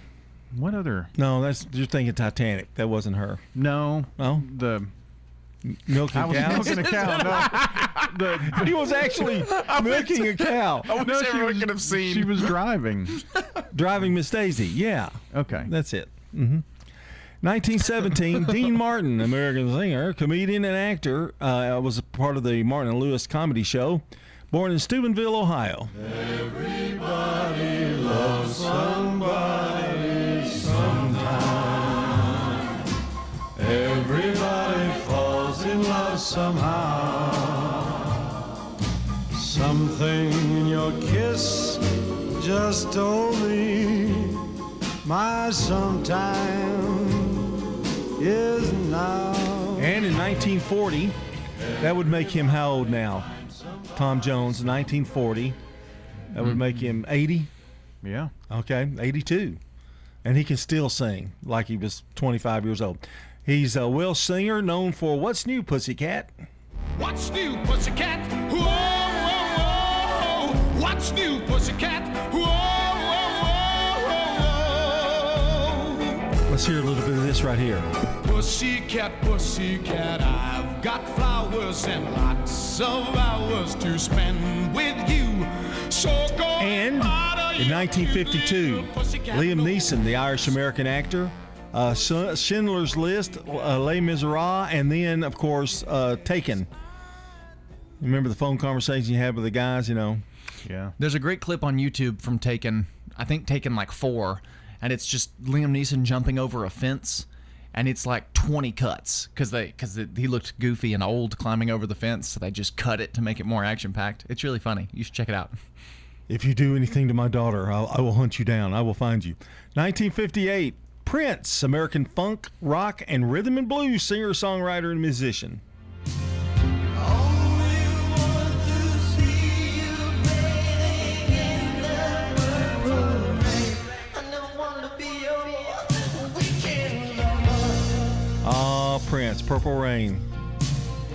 What other? No, that's you're thinking Titanic. That wasn't her. No. No. The milking I was cows. milking a cow. No. The, he was actually milking a cow. I wish No, she everyone was- could have seen. she was driving. driving Miss Daisy. Yeah. Okay. That's it. hmm 1917, Dean Martin, American singer, comedian, and actor, uh, was a part of the Martin and Lewis comedy show. Born in Steubenville, Ohio. Everybody loves somebody somehow. Something in your kiss just told me my sometime is now. And in 1940, that would make him how old now? Tom Jones, 1940. That would make him 80. Yeah. Okay, 82. And he can still sing like he was 25 years old. He's a Welsh singer known for What's New, Pussycat? What's new, pussycat? Whoa, whoa, whoa. What's new, pussycat? Whoa, whoa, whoa, whoa. Let's hear a little bit of this right here. Pussycat, pussycat, I've got flowers and lots of hours to spend with you. So go And in 1952, Liam Neeson, the Irish American actor, uh, Schindler's List, uh, Les Miserables, and then, of course, uh, Taken. Remember the phone conversation you had with the guys, you know? Yeah. There's a great clip on YouTube from Taken, I think Taken like four, and it's just Liam Neeson jumping over a fence, and it's like 20 cuts because they because he looked goofy and old climbing over the fence, so they just cut it to make it more action packed. It's really funny. You should check it out. If you do anything to my daughter, I'll, I will hunt you down. I will find you. 1958, Prince, American funk, rock, and rhythm and blues singer, songwriter, and musician. Ah, Prince, Purple Rain.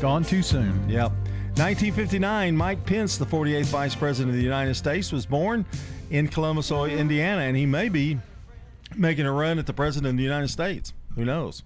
Gone too soon. Yep. 1959, Mike Pence, the 48th Vice President of the United States, was born in Columbus, Indiana, and he may be making a run at the President of the United States. Who knows?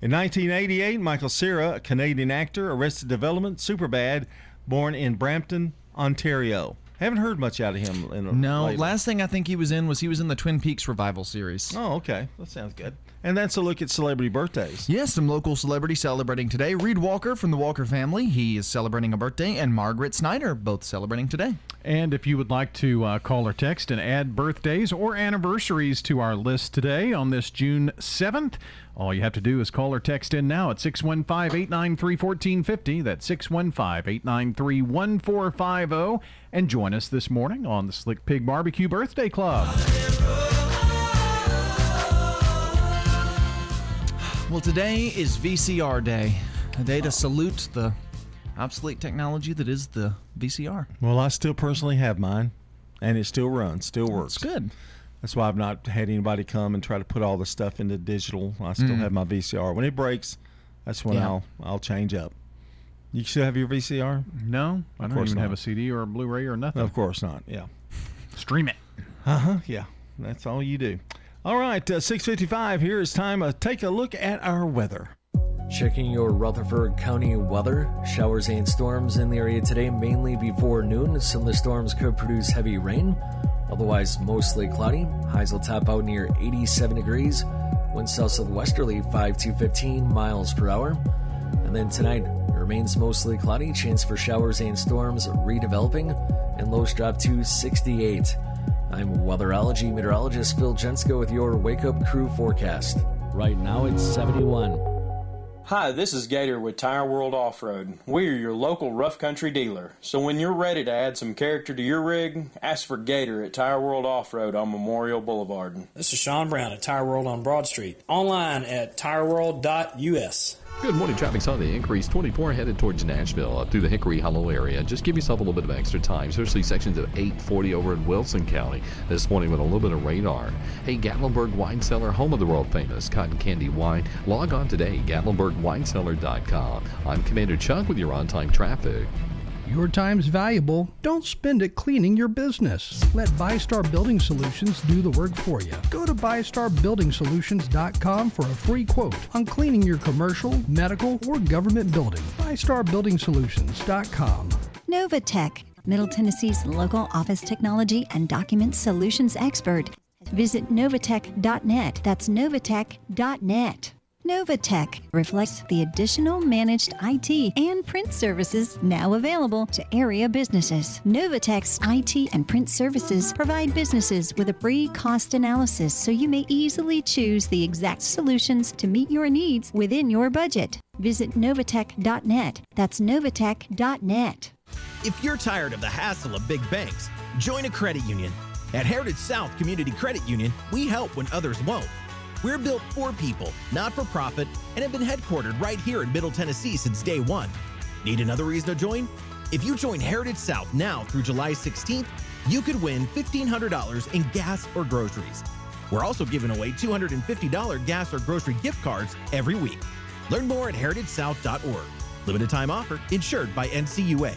In 1988, Michael Cera, a Canadian actor, Arrested Development, Superbad, born in Brampton, Ontario. Haven't heard much out of him. In a No, lately. last thing I think he was in was he was in the Twin Peaks revival series. Oh, okay. That sounds good. And that's a look at celebrity birthdays. Yes, some local celebrity celebrating today. Reed Walker from the Walker family, he is celebrating a birthday, and Margaret Snyder, both celebrating today. And if you would like to uh, call or text and add birthdays or anniversaries to our list today on this June 7th, all you have to do is call or text in now at 615 893 1450. That's 615 893 1450. And join us this morning on the Slick Pig Barbecue Birthday Club. Well, today is VCR Day, a day to salute the obsolete technology that is the VCR. Well, I still personally have mine, and it still runs, still works. It's good. That's why I've not had anybody come and try to put all the stuff into digital. I still Mm. have my VCR. When it breaks, that's when Yeah. I'll I'll change up. You still have your VCR? No, I Of don't course even have not. a CD or a Blu-ray or nothing. Of course not. Yeah. Stream it. Uh huh. Yeah. That's all you do. All right. Uh, Six fifty-five. Here is time to take a look at our weather. Checking your Rutherford County weather. Showers and storms in the area today, mainly before noon. Some of the storms could produce heavy rain. Otherwise, mostly cloudy. Highs will top out near 87 degrees. Winds south southwesterly 5 to 15 miles per hour. And then tonight, it remains mostly cloudy. Chance for showers and storms redeveloping. And lows drop to 68. I'm weatherology meteorologist Phil Jensko with your Wake Up Crew forecast. Right now, it's 71. Hi, this is Gator with Tire World Off Road. We are your local rough country dealer. So when you're ready to add some character to your rig, ask for Gator at Tire World Off Road on Memorial Boulevard. This is Sean Brown at Tire World on Broad Street. Online at tireworld.us. Good morning. Traffic's on the increase 24 headed towards Nashville up through the Hickory Hollow area. Just give yourself a little bit of extra time, especially sections of 840 over in Wilson County this morning with a little bit of radar. Hey, Gatlinburg Wine Cellar, home of the world famous cotton candy wine. Log on today, GatlinburgWineCellar.com. I'm Commander Chuck with your on time traffic. Your time's valuable. Don't spend it cleaning your business. Let ByStar Building Solutions do the work for you. Go to ByStarBuildingSolutions.com for a free quote on cleaning your commercial, medical, or government building. ByStarBuildingSolutions.com. Novatech, Middle Tennessee's local office technology and document solutions expert. Visit novatech.net. That's novatech.net. Novatech reflects the additional managed IT and print services now available to area businesses. Novatech's IT and print services provide businesses with a free cost analysis so you may easily choose the exact solutions to meet your needs within your budget. Visit novatech.net. That's novatech.net. If you're tired of the hassle of big banks, join a credit union. At Heritage South Community Credit Union, we help when others won't. We're built for people, not for profit, and have been headquartered right here in Middle Tennessee since day one. Need another reason to join? If you join Heritage South now through July 16th, you could win $1,500 in gas or groceries. We're also giving away $250 gas or grocery gift cards every week. Learn more at heritagesouth.org. Limited time offer, insured by NCUA.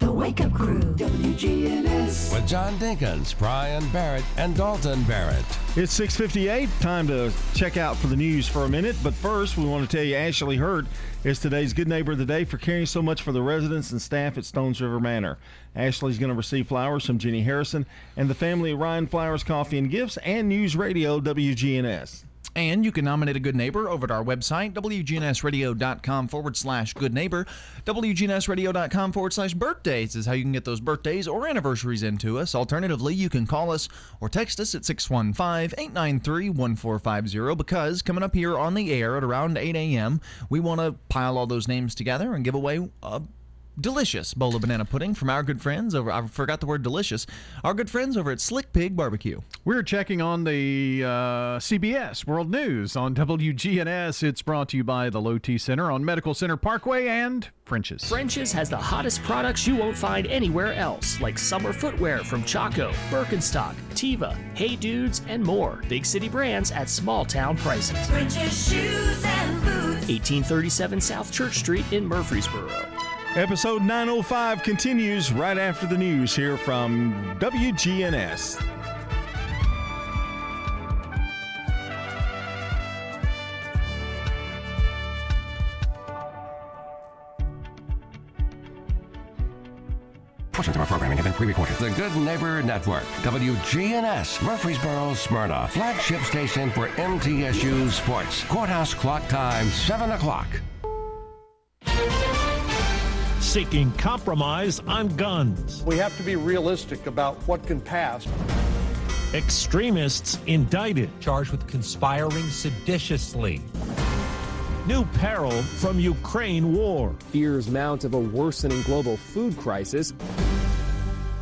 The Wake Up Crew, WGNS. With John Dinkins, Brian Barrett, and Dalton Barrett. It's 6:58. Time to check out for the news for a minute. But first, we want to tell you Ashley Hurt is today's Good Neighbor of the Day for caring so much for the residents and staff at Stones River Manor. Ashley's going to receive flowers from Jenny Harrison and the family of Ryan Flowers Coffee and Gifts and News Radio WGNS. And you can nominate a good neighbor over at our website, WGNSradio.com forward slash good neighbor. WGNSradio.com forward slash birthdays is how you can get those birthdays or anniversaries into us. Alternatively, you can call us or text us at 615 893 1450 because coming up here on the air at around 8 a.m., we want to pile all those names together and give away a delicious bowl of banana pudding from our good friends over I forgot the word delicious our good friends over at Slick Pig Barbecue. We're checking on the uh, CBS World News on WGNS. It's brought to you by the Low T Center on Medical Center Parkway and French's. French's has the hottest products you won't find anywhere else, like summer footwear from Chaco, Birkenstock, Teva, Hey Dudes, and more. Big city brands at small town prices. French's shoes and boots. 1837 South Church Street in Murfreesboro. Episode 905 continues right after the news here from WGNS. Portions of our programming have been pre-recorded. The Good Neighbor Network, WGNS, Murfreesboro, Smyrna, flagship station for MTSU Sports. Courthouse clock time, 7 o'clock. Seeking compromise on guns. We have to be realistic about what can pass. Extremists indicted. Charged with conspiring seditiously. New peril from Ukraine war. Fears mount of a worsening global food crisis.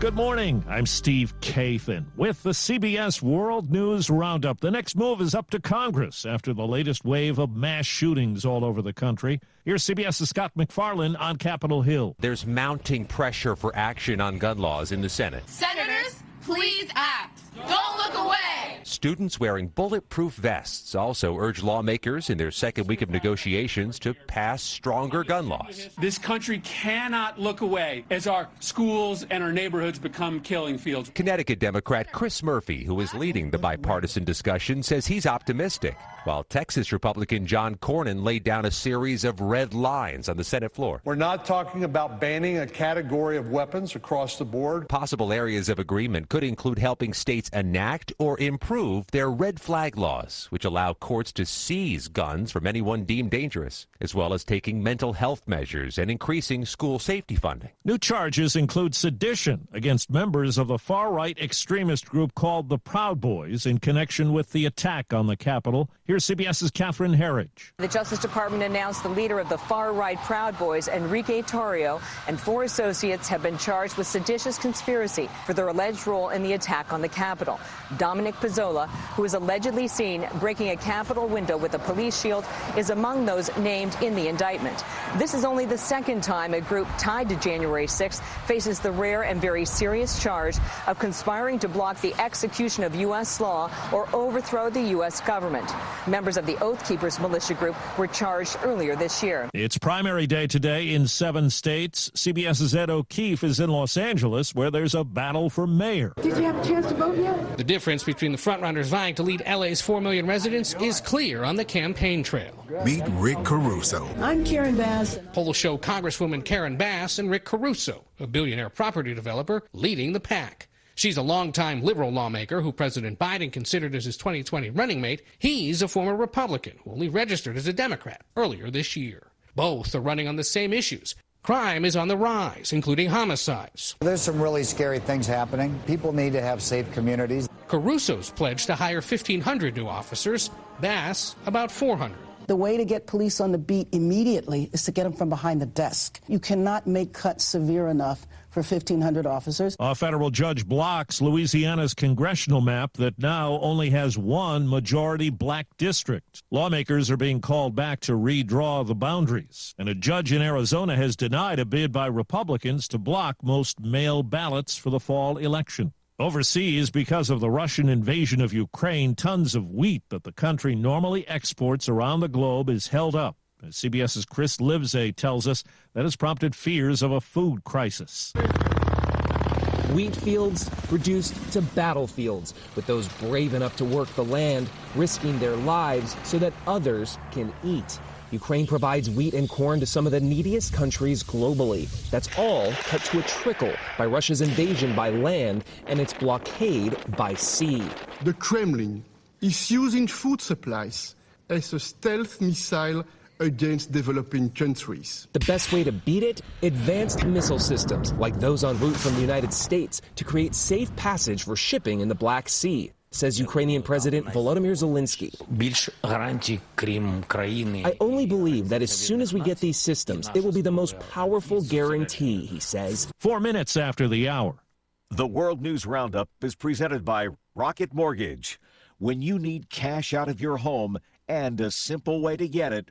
Good morning. I'm Steve Kathan with the CBS World News Roundup. The next move is up to Congress after the latest wave of mass shootings all over the country. Here's CBS's Scott MacFarlane on Capitol Hill. There's mounting pressure for action on gun laws in the Senate. Senators, please act. Don't look away! Students wearing bulletproof vests also urge lawmakers in their second week of negotiations to pass stronger gun laws. This country cannot look away as our schools and our neighborhoods become killing fields. Connecticut Democrat Chris Murphy, who is leading the bipartisan discussion, says he's optimistic, while Texas Republican John Cornyn laid down a series of red lines on the Senate floor. We're not talking about banning a category of weapons across the board. Possible areas of agreement could include helping states enact or improve their red flag laws, which allow courts to seize guns from anyone deemed dangerous, as well as taking mental health measures and increasing school safety funding. New charges include sedition against members of the far right extremist group called the Proud Boys in connection with the attack on the Capitol. Here's CBS's Catherine Herridge. The Justice Department announced the leader of the far right Proud Boys, Enrique Tarrio, and four associates have been charged with seditious conspiracy for their alleged role in the attack on the Capitol. Dominic Pezzola, who is allegedly seen breaking a Capitol window with a police shield, is among those named in the indictment. This is only the second time a group tied to January 6th faces the rare and very serious charge of conspiring to block the execution of U.S. law or overthrow the U.S. government. Members of the Oath Keepers militia group were charged earlier this year. It's primary day today in seven states. CBS's Ed O'Keefe is in Los Angeles, where there's a battle for mayor. Did you have a chance to vote yet? The difference between the frontrunners vying to lead LA's 4 million residents is clear on the campaign trail. Meet Rick Caruso. I'm Karen Bass. Polls show Congresswoman Karen Bass and Rick Caruso, a billionaire property developer, leading the pack. She's a longtime liberal lawmaker who President Biden considered as his 2020 running mate. He's a former Republican who only registered as a Democrat earlier this year. Both are running on the same issues. Crime is on the rise, including homicides. There's some really scary things happening. People need to have safe communities. Caruso's pledged to hire 1,500 new officers, Bass about 400. The way to get police on the beat immediately is to get them from behind the desk. You cannot make cuts severe enough for 1,500 officers. A federal judge blocks Louisiana's congressional map that now only has one majority black district. Lawmakers are being called back to redraw the boundaries. And a judge in Arizona has denied a bid by Republicans to block most mail ballots for the fall election. Overseas, because of the Russian invasion of Ukraine, tons of wheat that the country normally exports around the globe is held up. As CBS's Chris Livesay tells us, that has prompted fears of a food crisis. Wheat fields reduced to battlefields, with those brave enough to work the land risking their lives so that others can eat. Ukraine provides wheat and corn to some of the neediest countries globally. That's all cut to a trickle by Russia's invasion by land and its blockade by sea. The Kremlin is using food supplies as a stealth missile against developing countries. The best way to beat it? Advanced missile systems like those en route from the United States to create safe passage for shipping in the Black Sea says Ukrainian President Volodymyr Zelensky. I only believe that as soon as we get these systems, it will be the most powerful guarantee, he says. Four minutes after the hour. The World News Roundup is presented by Rocket Mortgage. When you need cash out of your home and a simple way to get it,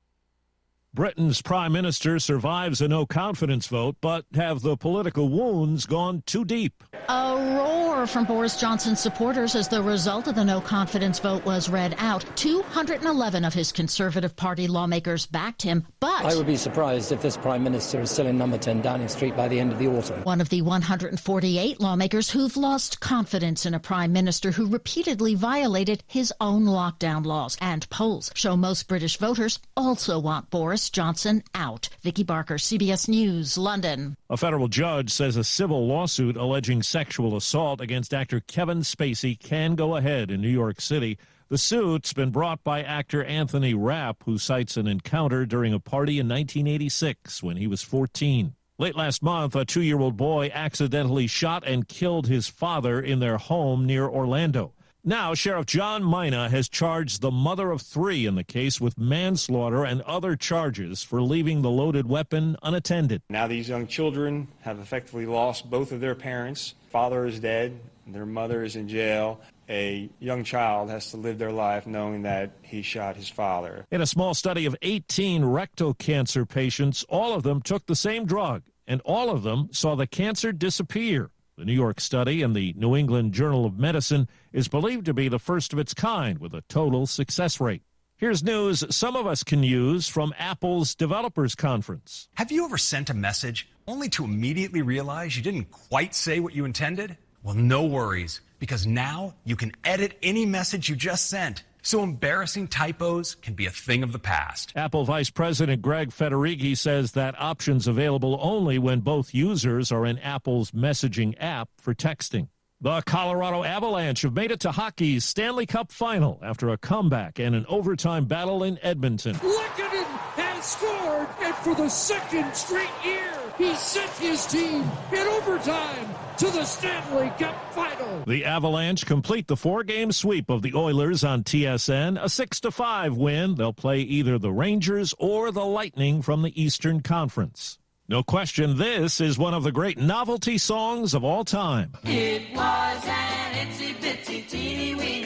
Britain's prime minister survives a no confidence vote, but have the political wounds gone too deep? A roar from Boris Johnson's supporters as the result of the no confidence vote was read out. 211 of his Conservative Party lawmakers backed him, but. I would be surprised if this prime minister is still in number 10 Downing Street by the end of the autumn. One of the 148 lawmakers who've lost confidence in a prime minister who repeatedly violated his own lockdown laws. And polls show most British voters also want Boris Johnson out. Vicki Barker, CBS News, London. A federal judge says a civil lawsuit alleging sexual assault against actor Kevin Spacey can go ahead in New York City. The suit's been brought by actor Anthony Rapp, who cites an encounter during a party in 1986 when he was 14. Late last month, a two year old boy accidentally shot and killed his father in their home near Orlando. Now, Sheriff John Mina has charged the mother of three in the case with manslaughter and other charges for leaving the loaded weapon unattended. Now, these young children have effectively lost both of their parents. Father is dead, their mother is in jail. A young child has to live their life knowing that he shot his father. In a small study of 18 rectal cancer patients, all of them took the same drug, and all of them saw the cancer disappear. The New York study in the New England Journal of Medicine is believed to be the first of its kind with a total success rate. Here's news some of us can use from Apple's Developers Conference. Have you ever sent a message only to immediately realize you didn't quite say what you intended? Well, no worries, because now you can edit any message you just sent. So embarrassing typos can be a thing of the past. Apple Vice President Greg Federighi says that option's available only when both users are in Apple's messaging app for texting. The Colorado Avalanche have made it to hockey's Stanley Cup final after a comeback and an overtime battle in Edmonton. Lehkonen has scored, and for the second straight year, he sent his team in overtime to the Stanley Cup final. The Avalanche complete the four-game sweep of the Oilers on TSN, a 6 to 5 win. They'll play either the Rangers or the Lightning from the Eastern Conference. No question, this is one of the great novelty songs of all time. It was an itsy bitsy teeny weeny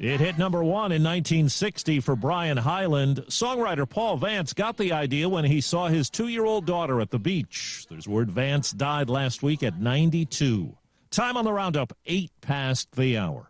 It hit number one in 1960 for Brian Hyland. Songwriter Paul Vance got the idea when he saw his two year old daughter at the beach. There's word Vance died last week at 92. Time on the roundup, eight past the hour.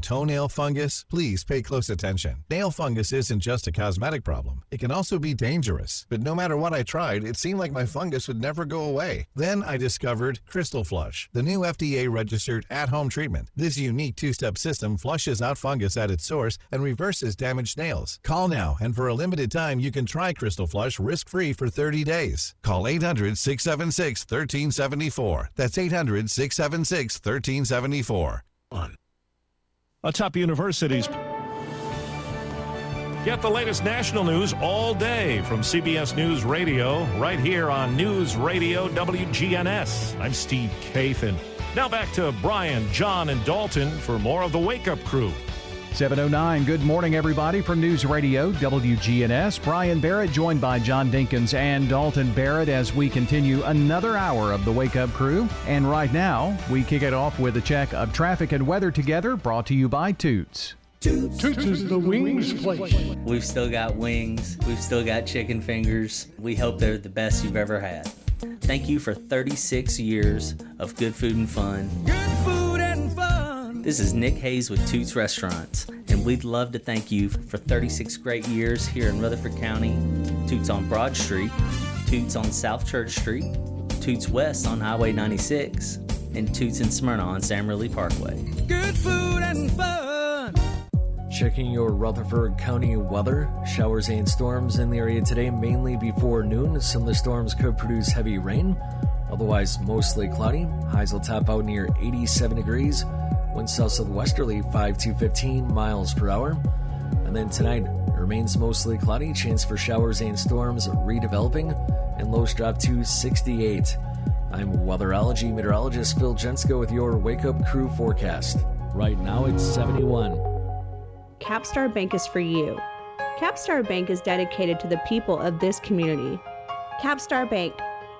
toenail fungus, please pay close attention. Nail fungus isn't just a cosmetic problem, it can also be dangerous. But no matter what I tried, it seemed like my fungus would never go away. Then I discovered Crystal Flush, the new FDA registered at home treatment. This unique two step system flushes out fungus at its source and reverses damaged nails. Call now, and for a limited time, you can try Crystal Flush risk free for 30 days. Call 800 676 1374. That's 800 676 1374. Atop universities. Get the latest national news all day from CBS News Radio, right here on News Radio WGNS. I'm Steve Kathan. Now back to Brian, John, and Dalton for more of the Wake Up Crew. 709. Good morning, everybody, from News Radio WGNS. Brian Barrett joined by John Dinkins and Dalton Barrett as we continue another hour of the Wake Up Crew. And right now, we kick it off with a check of traffic and weather together, brought to you by Toots. Toots is the wings place. We've still got wings. We've still got chicken fingers. We hope they're the best you've ever had. Thank you for 36 years of good food and fun. Good food and fun. This is Nick Hayes with Toots Restaurants, and we'd love to thank you for 36 great years here in Rutherford County. Toots on Broad Street, Toots on South Church Street, Toots West on Highway 96, and Toots in Smyrna on Sam Ridley Parkway. Good food and fun. Checking your Rutherford County weather. Showers and storms in the area today, mainly before noon. Some of the storms could produce heavy rain. Otherwise, mostly cloudy. Highs will top out near 87 degrees. Winds south southwesterly 5 to 15 miles per hour. And then tonight remains mostly cloudy, chance for showers and storms redeveloping, and lows drop to 68. I'm weatherology meteorologist Phil Jensko with your Wake Up Crew forecast. Right now it's 71. Capstar Bank is for you. Capstar Bank is dedicated to the people of this community. Capstar Bank,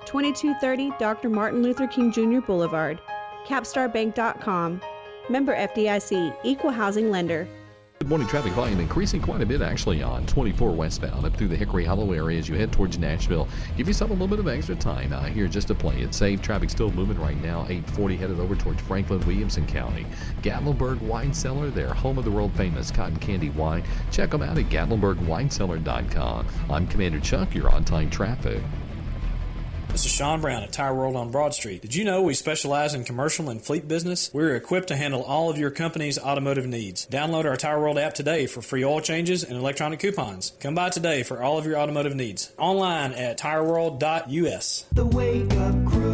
2230 Dr. Martin Luther King Jr. Boulevard, capstarbank.com. Member FDIC, equal housing lender. Good morning. Traffic volume increasing quite a bit actually on 24 westbound up through the Hickory Hollow area as you head towards Nashville. Give yourself a little bit of extra time uh, here just to play it safe. Traffic still moving right now. 840 headed over towards Franklin, Williamson County. Gatlinburg Wine Cellar, their home of the world famous cotton candy wine. Check them out at GatlinburgWineCellar.com. I'm Commander Chuck. You're on time traffic. This is Sean Brown at Tire World on Broad Street. Did you know we specialize in commercial and fleet business? We're equipped to handle all of your company's automotive needs. Download our Tire World app today for free oil changes and electronic coupons. Come by today for all of your automotive needs. Online at tireworld.us. The Wake Up Crew,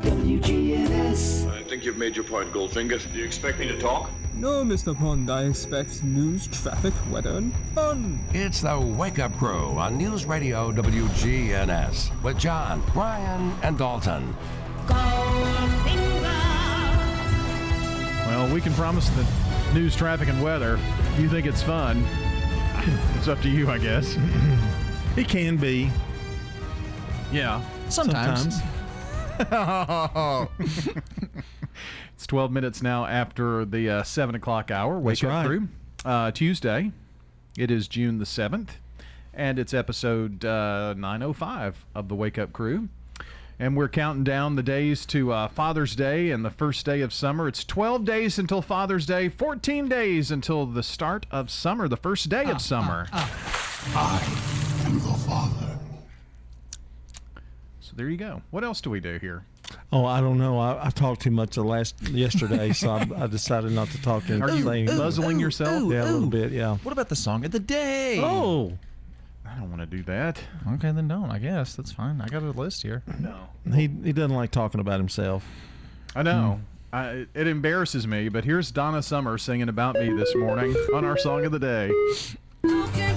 WGNS. I think you've made your point, Goldfinger. Do you expect me to talk? No, Mr. Pond, I expect news, traffic, weather, and fun. It's the Wake Up Crew on News Radio WGNS with John, Brian, and Dalton. Well, we can promise the news, traffic, and weather. If you think it's fun, it's up to you, I guess. It can be. Yeah. Sometimes. It's 12 minutes now after the uh, 7 o'clock hour. Wake That's up right. crew. Uh, Tuesday. It is June the 7th. And it's episode uh, 905 of the Wake Up Crew. And we're counting down the days to uh, Father's Day and the first day of summer. It's 12 days until Father's Day, 14 days until the start of summer, the first day of summer. I am your father. So there you go. What else do we do here? Oh, I don't know. I, I talked too much the last yesterday, so I, I decided not to talk anything. Are you muzzling yourself? Yeah, a little bit. Yeah. What about the song of the day? Oh, I don't want to do that. Okay, then don't. I guess that's fine. I got a list here. No. he he doesn't like talking about himself. I know. Hmm. I, it embarrasses me, but here's Donna Summer singing about me this morning on our song of the day.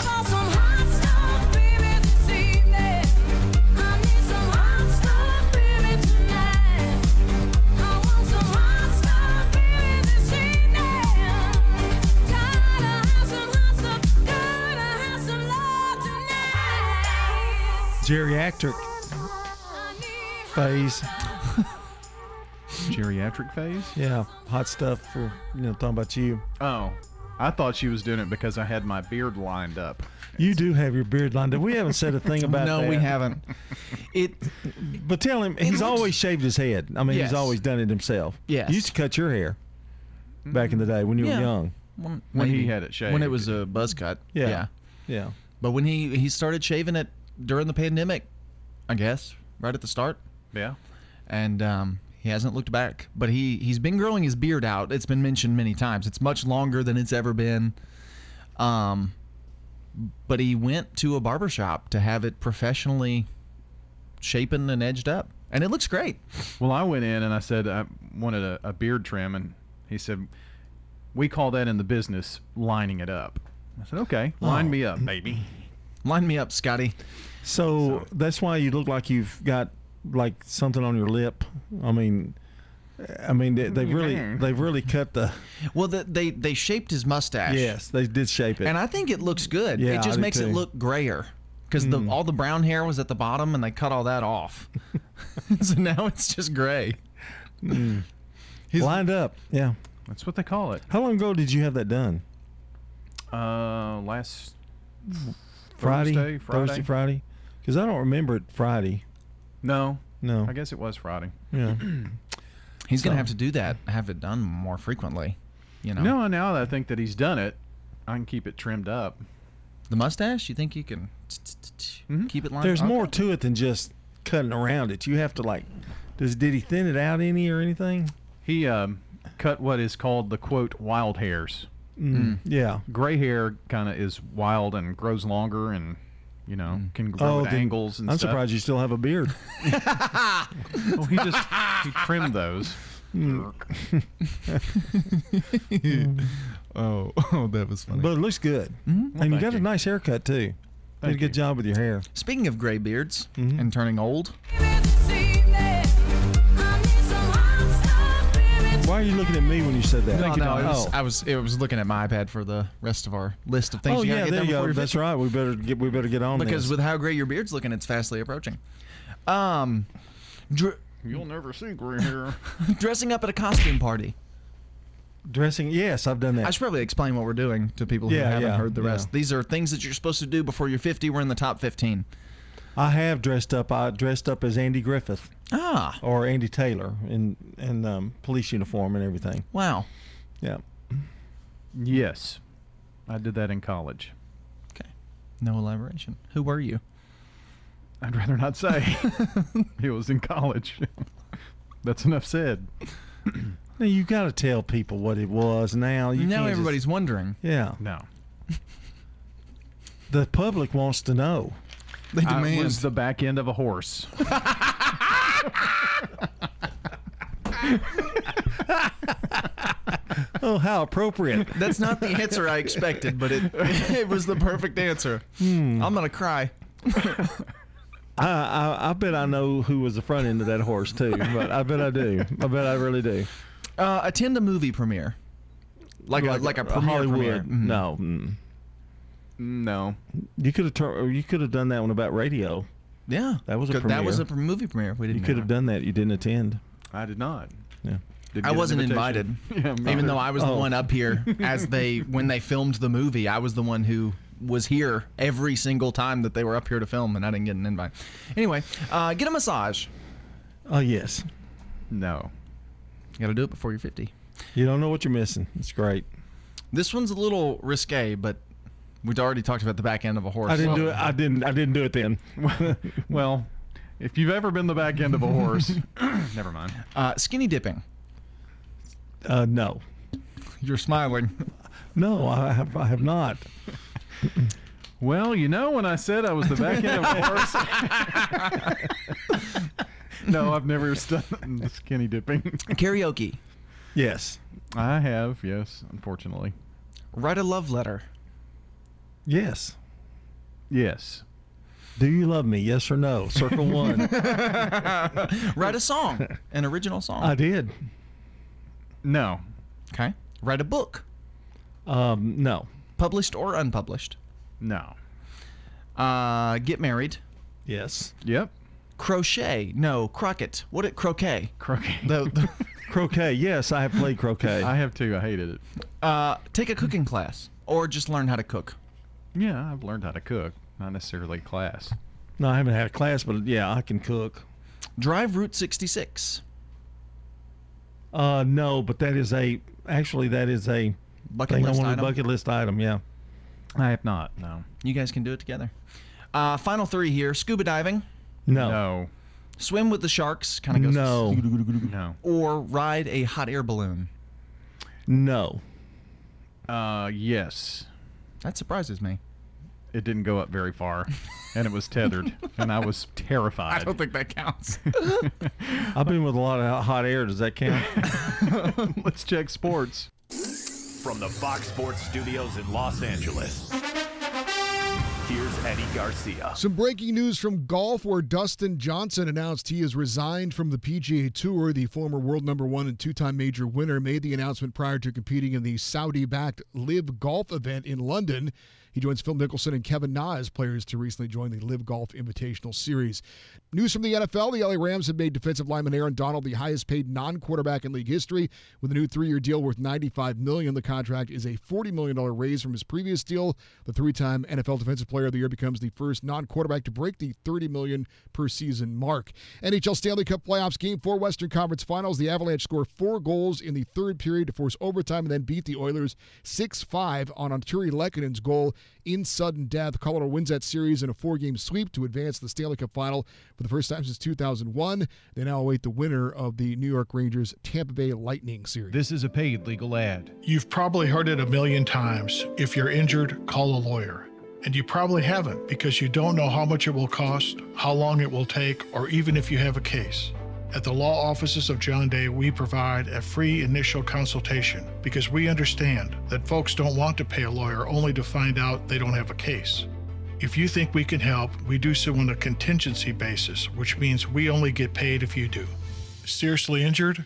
Geriatric phase. Geriatric phase? Yeah, hot stuff for you know talking about you. Oh, I thought she was doing it because I had my beard lined up. You do have your beard lined up. We haven't said a thing about it. no, that. we haven't. It. But tell him he's looks- always shaved his head. I mean, Yes. he's always done it himself. Yes. You used to cut your hair back in the day when you Yeah. were young. When, When he had it shaved. When it was a buzz cut. Yeah. Yeah. Yeah. But when he he started shaving it during the pandemic, I guess right at the start, Yeah. and um, he hasn't looked back. But he he's been growing his beard out. It's been mentioned many times. It's much longer than it's ever been. Um, but he went to a barber shop to have it professionally shapen and edged up, and it looks great. Well, I went in and I said I wanted a, a beard trim, and he said, "We call that in the business lining it up." I said, "Okay, line Oh. me up, baby." Line me up, Scotty. So, that's why you look like you've got like something on your lip. I mean, I mean they, they've really Mm. they've really cut the. Well, the, they they shaped his mustache. Yes, they did shape it. And I think it looks good. Yeah, it just do makes it look grayer because the all the brown hair was at the bottom, and they cut all that off. so now it's just gray. Mm. lined up. Yeah, That's what they call it. How long ago did you have that done? Uh, last Friday, Thursday, Friday. Thursday, Friday. Because I don't remember it Friday. No, No. I guess it was Friday. Yeah. He's gonna have to do that, have it done more frequently. You know, No, now that I think that he's done it, I can keep it trimmed up. the mustache. You think you can keep it lined? There's Okay. more to it than just cutting around it. You have to like. Does did he thin it out any or anything? He um, cut what is called the quote wild hairs. Mm. Yeah. Gray hair kind of is wild and grows longer, and you know can grow at then angles and I'm stuff. surprised you still have a beard. Well, he just he trimmed those. Mm. Oh, oh, that was funny. But it looks good. Mhm. Well, and you thank got a you. nice haircut too. Did a Thank good you. job with your hair. Speaking of gray beards Mm-hmm. and turning old, Why are you looking at me when you said that? no, no, I was, Oh. I was, I was looking at my iPad for the rest of our list of things. Oh you gotta yeah, get there done you before go. you're That's right. We better get. We better get on Because this. with how gray your beard's looking, it's fastly approaching. Um, dr- You'll never see gray hair. dressing up at a costume party. Dressing. Yes, I've done that. I should probably explain what we're doing to people who Yeah, haven't yeah, heard the yeah. rest. These are things that you're supposed to do before you're 50. We're in the top 15. I have dressed up. I dressed up as Andy Griffith. Ah. Or Andy Taylor in in um, police uniform and everything. Wow. Yeah. Yes, I did that in college. Okay. No elaboration. Who were you? I'd rather not say. it was in college. That's enough said. Now you got to tell people what it was. Now you now can't just- everybody's wondering. yeah. No. The public wants to know. They I was the back end of a horse. Oh, how appropriate. That's not the answer I expected, but it it was the perfect answer. Hmm. I'm gonna cry. I, I I bet I know who was the front end of that horse too. But I bet I do. I bet I really do. Uh, attend a movie premiere, like, a like a premiere Hollywood. premiere. Mhm. No. mm. No. You could have tur- you could have done that one about radio. Yeah, That was a premiere. that was a pre- movie premiere. We You didn't. could have done that. You didn't attend. I did not. Yeah. Didn't I get an wasn't invitation. invited, Yeah, me even neither. though I was the Oh. one up here as they when they filmed the movie. I was the one who was here every single time that they were up here to film, and I didn't get an invite. Anyway, uh, get a massage. Oh yes. No. You got to do it before you're 50. You don't know what you're missing. It's great. This one's a little risque, but we'd already talked about the back end of a horse. I didn't do it. I didn't. I didn't do it then. Well, if you've ever been the back end of a horse, never mind. Uh, skinny dipping. Uh, no. You're smiling. No, I have. I have not. Well, you know, when I said I was the back end of a horse. no, I've never done the skinny dipping. Karaoke. Yes. I have, yes, unfortunately. Write a love letter. Yes. Yes. Do you love me? Yes or no? Circle one. Write a song. An original song. I did. No. Okay. Write a book. Um, no. Published or unpublished. No. Uh, get married. Yes. Yep. Crochet. No, croquet. What it croquet? Croquet. The, the, Croquet. Yes, I have played croquet. I have too. I hated it. uh, take a cooking class or just learn how to cook. Yeah, I've learned how to cook, not necessarily class. no, I haven't had a class, but yeah, I can cook. Drive Route 66. Uh, no, but that is a actually that is a Bucket thing list on a item. bucket list item. Yeah. I have not. No. You guys can do it together. Uh, final three here: scuba diving, No. No. swim with the sharks, kind of goes. No. No. Or ride a hot air balloon. No. Uh, yes. That surprises me. It didn't go up very far, and it was tethered, and I was terrified. I don't think that counts. I've been with a lot of hot air. Does that count? Let's check sports. From the Fox Sports Studios in Los Angeles, here's Eddie Garcia. Some breaking news from golf where Dustin Johnson announced he has resigned from the PGA Tour. The former world number one and two time major winner made the announcement prior to competing in the Saudi backed Live Golf event in London. He joins Phil Mickelson and Kevin Na as players to recently join the Live Golf Invitational Series. News from the NFL: The LA Rams have made defensive lineman Aaron Donald the highest-paid non-quarterback in league history with a new three-year deal worth 95 million. The contract is a 40 million dollar raise from his previous deal. The three-time NFL Defensive Player of the Year becomes the first non-quarterback to break the 30 million per season mark. NHL Stanley Cup playoffs: Game Four Western Conference Finals. The Avalanche score four goals in the third period to force overtime and then beat the Oilers 6-5 on Artturi Lehkonen's goal in sudden death. Colorado wins that series in a four-game sweep to advance the Stanley Cup final for the first time since 2001. They now await the winner of the New York Rangers Tampa Bay Lightning series. This is a paid legal ad. You've probably heard it a million times. If you're injured, call a lawyer. And you probably haven't because you don't know how much it will cost, how long it will take, or even if you have a case. At the law offices of John Day, we provide a free initial consultation because we understand that folks don't want to pay a lawyer only to find out they don't have a case. If you think we can help, we do so on a contingency basis, which means we only get paid if you do. Seriously injured?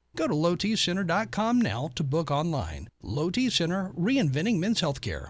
Go to lowtcenter.com now to book online. Low T Center, reinventing men's healthcare.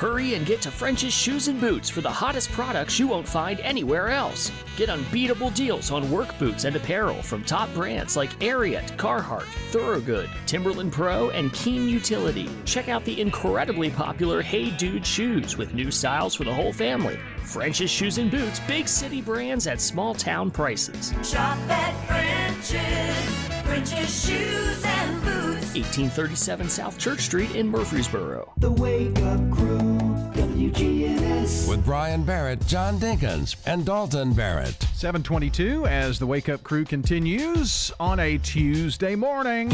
Hurry and get to French's Shoes and Boots for the hottest products you won't find anywhere else. Get unbeatable deals on work boots and apparel from top brands like Ariat, Carhartt, Thorogood, Timberland Pro, and Keen Utility. Check out the incredibly popular Hey Dude shoes with new styles for the whole family. French's Shoes and Boots, big city brands at small town prices. Shop at French's. French's Shoes and Boots. 1837 South Church Street in Murfreesboro. The Wake Up Crew, With Brian Barrett, John Dinkins, and Dalton Barrett. 722 as the Wake Up Crew continues on a Tuesday morning.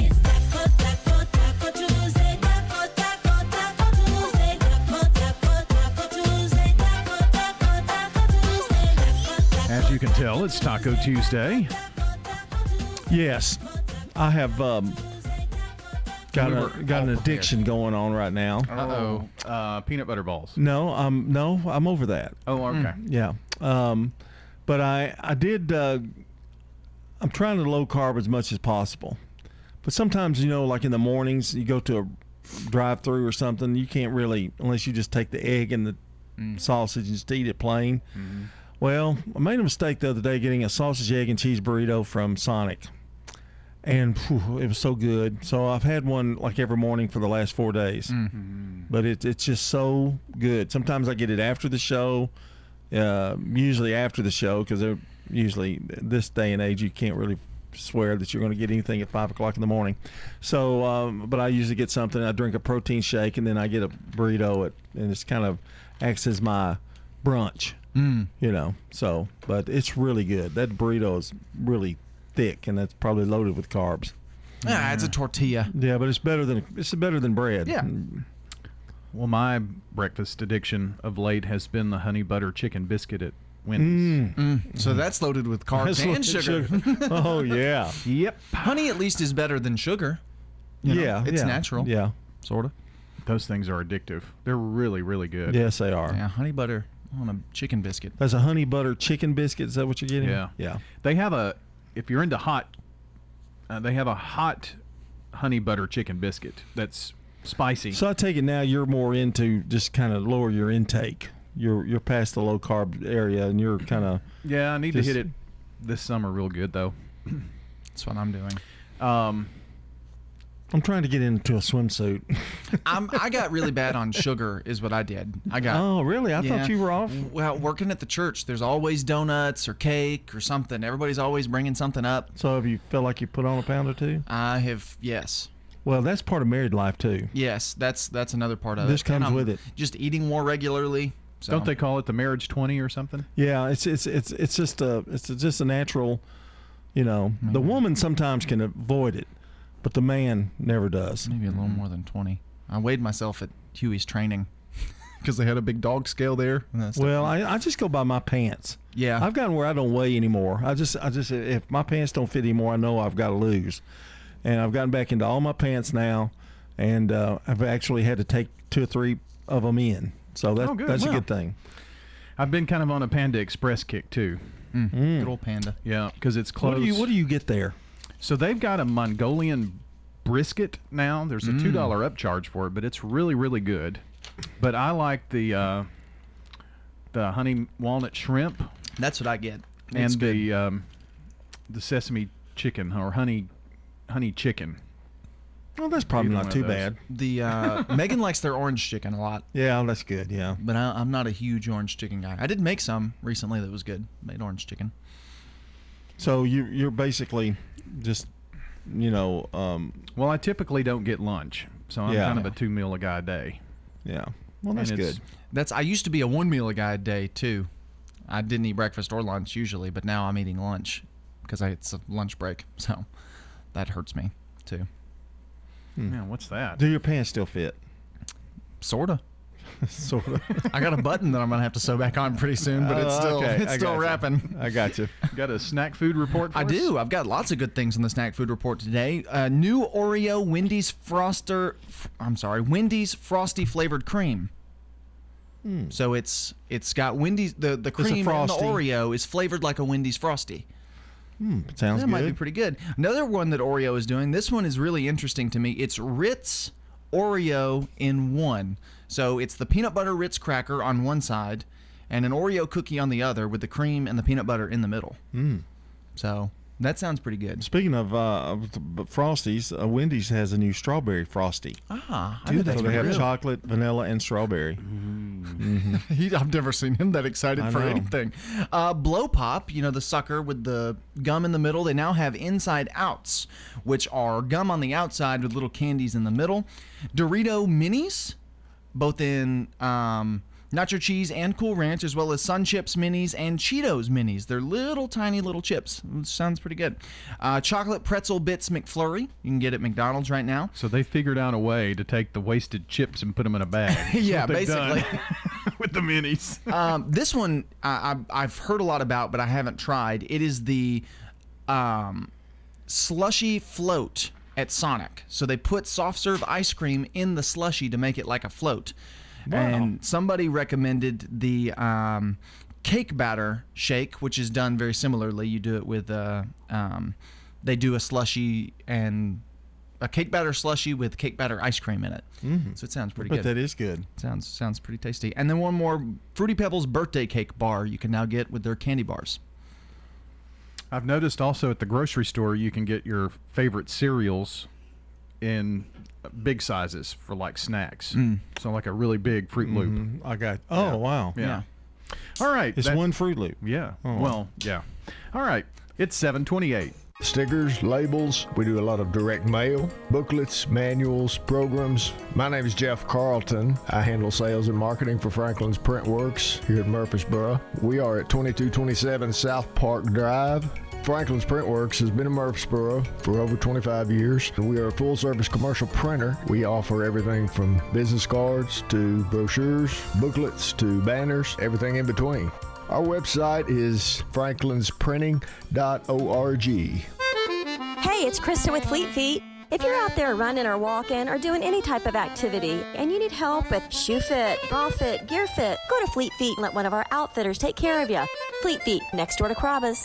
As you can tell, it's Taco Tuesday. Yes, I have um, got We a, got an all addiction going on right now. Uh-oh. Uh, peanut butter balls. No, I'm no, I'm over that. Oh, okay. Yeah. Um, but I I did. Uh, I'm trying to low carb as much as possible, but sometimes you know, like in the mornings, you go to a drive-through or something, you can't really unless you just take the egg and the sausage and just eat it plain. Well, I made a mistake the other day getting a sausage, egg, and cheese burrito from Sonic. And phew, it was so good. So I've had one like every morning for the last four days. But it, it's just so good. Sometimes I get it after the show, uh, usually after the show, because they're usually this day and age, you can't really swear that you're going to get anything at five o'clock in the morning. So, um, but I usually get something. I drink a protein shake, and then I get a burrito, at, and it's kind of acts as my brunch. Mm. You know, so but it's really good. That burrito is really thick, and that's probably loaded with carbs. Ah, it's a tortilla. Yeah, but it's better than it's better than bread. Yeah. Well, my breakfast addiction of late has been the honey butter chicken biscuit at Wendy's. Mm. So that's loaded with carbs That's and loaded sugar. oh yeah. Yep. Honey at least is better than sugar. You know, yeah, it's yeah, natural. Yeah. Sort of. Those things are addictive. They're really, really good. Yes, they are. Yeah, honey butter on a chicken biscuit. That's a honey butter chicken biscuit. Is that what you're getting? Yeah. Yeah. They have a, if you're into hot, uh, they have a hot honey butter chicken biscuit that's spicy. So I take it now you're more into just kind of lower your intake. You're you're past the low carb area, and you're kind of yeah, I need just- to hit it this summer real good though. That's what I'm doing. Um, I'm trying to get into a swimsuit. I'm, I got really bad on sugar, is what I did. I got. Oh, really? I thought you were off. Well, working at the church, there's always donuts or cake or something. Everybody's always bringing something up. So have you felt like you put on a pound or two? I have, yes, Well, that's part of married life too. yes. That's that's another part of This it. comes with it. Just eating more regularly. So. Don't they call it the marriage twenty or something? Yeah, it's it's it's it's just a it's just a natural, you know. Mm-hmm. The woman sometimes can avoid it, but the man never does. Maybe a little more than twenty. I weighed myself at Huey's training because they had a big dog scale there. and that stuff. Well, I, I just go by my pants. Yeah. I've gotten where I don't weigh anymore. I just I just if my pants don't fit anymore, I know I've got to lose, and I've gotten back into all my pants now, and uh, I've actually had to take two or three of them in. So that, Oh, good. that's a good thing. I've been kind of on a Panda Express kick too. Good old panda. Yeah, because it's What close. do you what do you get there? So they've got a Mongolian brisket now. There's a two dollar upcharge for it, but it's really really good. But I like the uh, the honey walnut shrimp. That's what I get. and It's good. the um, the sesame chicken or honey honey chicken. Well, that's probably Either not one too those. bad. The uh, Megan likes their orange chicken a lot, Yeah, that's good. Yeah. but I, I'm not a huge orange chicken guy. I did make some recently that was good. Made orange chicken. So you you're basically just you know um, Well, I typically don't get lunch, so I'm Yeah. kind of a two meal a guy day. yeah. Well, that's good. That's I used to be a one meal a guy a day too. I didn't eat breakfast or lunch usually, but now I'm eating lunch because it's a lunch break. So that hurts me too. Yeah, what's that? Do your pants still fit? Sorta. sort of. I got a button that I'm gonna have to sew back on pretty soon, but it's Oh, still okay. it's I still gotcha. wrapping. I got you. Got a snack food report for I us? do. I've got lots of good things in the snack food report today. Uh, new Oreo Wendy's Froster. I'm sorry, Wendy's Frosty flavored cream. So it's it's got Wendy's the the cream and the Oreo is flavored like a Wendy's Frosty. Hmm, sounds that good. might be pretty good. Another one that Oreo is doing. This one is really interesting to me. It's Ritz Oreo in one. So it's the peanut butter Ritz cracker on one side, and an Oreo cookie on the other, with the cream and the peanut butter in the middle. Mm. So that sounds pretty good. Speaking of uh, of the b- Frosties, uh, Wendy's has a new strawberry Frosty. Ah, I so bet that's they have pretty good. chocolate, vanilla, and strawberry. Mhm. He, I've never seen him that excited I for know. anything. Uh, Blow Pop, you know, the sucker with the gum in the middle, they now have inside outs, which are gum on the outside with little candies in the middle. Dorito Minis, both in um, nacho cheese and Cool Ranch, as well as Sun Chips Minis and Cheetos Minis. They're little tiny little chips. Sounds pretty good. Uh, chocolate Pretzel Bits McFlurry. You can get at McDonald's right now. So they figured out a way to take the wasted chips and put them in a bag. Yeah, what they've done basically. with the minis. um, this one I, I, I've heard a lot about, but I haven't tried. It is the um, slushy float at Sonic. So they put soft serve ice cream in the slushy to make it like a float. And somebody recommended the um, cake batter shake, which is done very similarly. You do it with uh, um, they do a slushy and a cake batter slushy with cake batter ice cream in it. Mhm. So it sounds pretty But good. that is good. Sounds sounds pretty tasty. And then one more Fruity Pebbles birthday cake bar you can now get with their candy bars. I've noticed also at the grocery store you can get your favorite cereals in big sizes for like snacks. Mm. So like a really big Fruit Loop. Mhm. I got. Oh wow. Yeah. All right. It's that- one Fruit Loop. Yeah. Oh. Well, yeah. All right. It's 728. Stickers, labels, we do a lot of direct mail, booklets, manuals, programs. My name is Jeff Carlton. I handle sales and marketing for Franklin's Print Works here at Murfreesboro. We are at 2227 South Park Drive. Franklin's Print Works has been in Murfreesboro for over 25 years. We are a full service commercial printer. We offer everything from business cards to brochures, booklets to banners, everything in between. Our website is franklinsprinting.org. Hey, it's Krista with Fleet Feet. If you're out there running or walking or doing any type of activity and you need help with shoe fit, bra fit, gear fit, go to Fleet Feet and let one of our outfitters take care of you. Fleet Feet, next door to Carrabba's.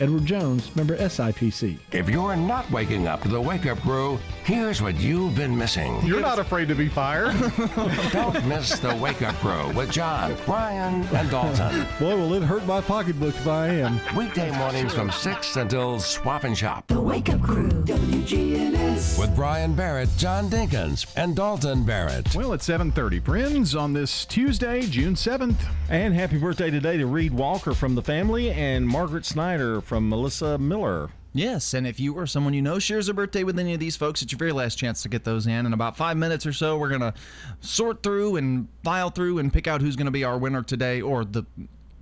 Edward Jones, member SIPC. If you're not waking up to the Wake Up Crew, here's what you've been missing. You're not afraid to be fired. Don't miss the Wake Up Crew with John, Brian, and Dalton. Boy, will it hurt my pocketbook if I am. Weekday mornings from 6 until Swap and Shop. The Wake Up Crew, WGNS. With Brian Barrett, John Dinkins, and Dalton Barrett. Well, it's 7:30, friends, on this Tuesday, June 7th. And happy birthday today to Reed Walker from the family and Margaret Snyder from Melissa Miller. Yes, and if you or someone you know shares a birthday with any of these folks, it's your very last chance to get those in. In about five minutes or so, we're going to sort through and file through and pick out who's going to be our winner today, or the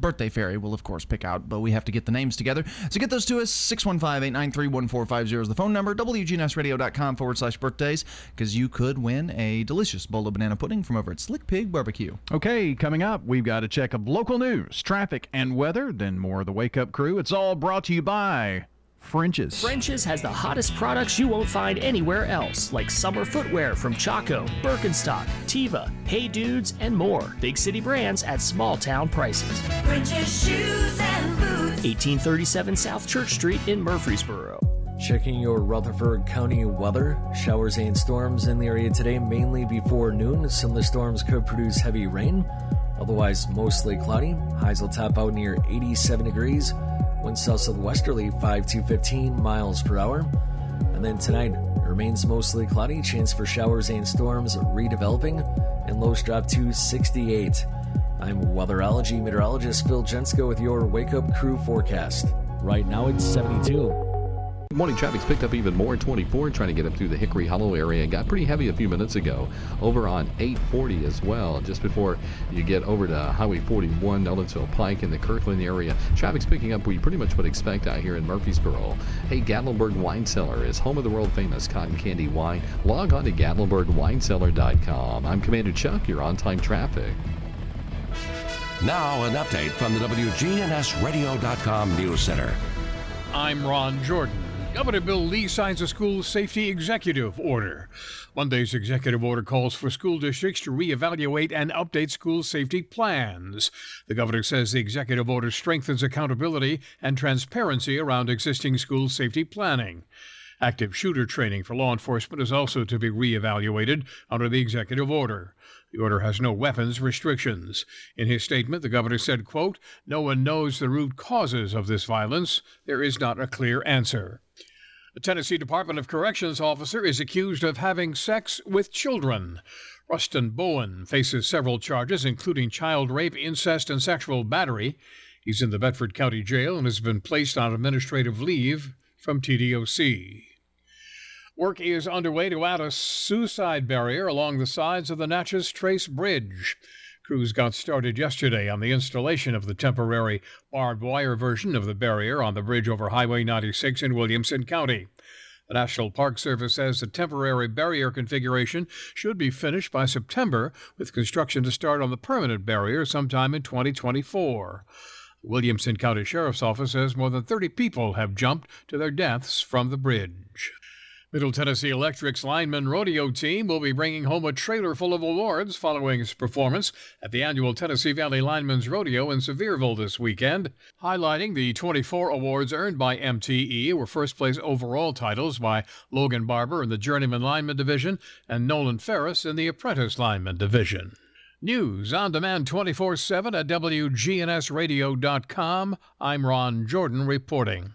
birthday fairy will, of course, pick out, but we have to get the names together. So get those to us. 615 893 1450 is the phone number. WGNSradio.com forward slash birthdays, because you could win a delicious bowl of banana pudding from over at Slick Pig Barbecue. Okay, coming up, we've got a check of local news, traffic, and weather, then more of the Wake Up Crew. It's all brought to you by French's. French's has the hottest products you won't find anywhere else, like summer footwear from Chaco, Birkenstock, Teva, Hey Dudes, and more. Big city brands at small town prices. French's shoes and boots. 1837 South Church Street in Murfreesboro. Checking your Rutherford County weather. Showers and storms in the area today, mainly before noon. Some of the storms could produce heavy rain. Otherwise, mostly cloudy. Highs will top out near 87 degrees. Winds south southwesterly 5 to 15 miles per hour. And then tonight remains mostly cloudy. Chance for showers and storms redeveloping. And lows drop to 68. I'm weatherology meteorologist Phil Jensko with your Wake Up Crew forecast. Right now it's 72. Morning traffic's picked up even more at 24, trying to get up through the Hickory Hollow area. and Got pretty heavy a few minutes ago. Over on 840 as well, just before you get over to Highway 41, Nolensville Pike in the Kirkland area. Traffic's picking up we pretty much would expect out here in Murfreesboro. Hey, Gatlinburg Wine Cellar is home of the world famous cotton candy wine. Log on to GatlinburgWineCellar.com. I'm Commander Chuck, you're on time traffic. Now, an update from the WGNSradio.com News Center. I'm Ron Jordan. Governor Bill Lee signs a school safety executive order. Monday's executive order calls for school districts to reevaluate and update school safety plans. The governor says the executive order strengthens accountability and transparency around existing school safety planning. Active shooter training for law enforcement is also to be reevaluated under the executive order. The order has no weapons restrictions. In his statement, the governor said, quote, No one knows the root causes of this violence. There is not a clear answer. The Tennessee Department of Corrections officer is accused of having sex with children. Rustin Bowen faces several charges, including child rape, incest, and sexual battery. He's in the Bedford County Jail and has been placed on administrative leave from TDOC. Work is underway to add a suicide barrier along the sides of the Natchez Trace Bridge. Crews got started yesterday on the installation of the temporary barbed wire version of the barrier on the bridge over Highway 96 in Williamson County. The National Park Service says the temporary barrier configuration should be finished by September, with construction to start on the permanent barrier sometime in 2024. The Williamson County Sheriff's Office says more than 30 people have jumped to their deaths from the bridge. Middle Tennessee Electric's lineman rodeo team will be bringing home a trailer full of awards following its performance at the annual Tennessee Valley Linemen's Rodeo in Sevierville this weekend. Highlighting the 24 awards earned by MTE were first place overall titles by Logan Barber in the Journeyman Lineman Division and Nolan Ferris in the Apprentice Lineman Division. News on demand 24 7 at WGNSradio.com. I'm Ron Jordan reporting.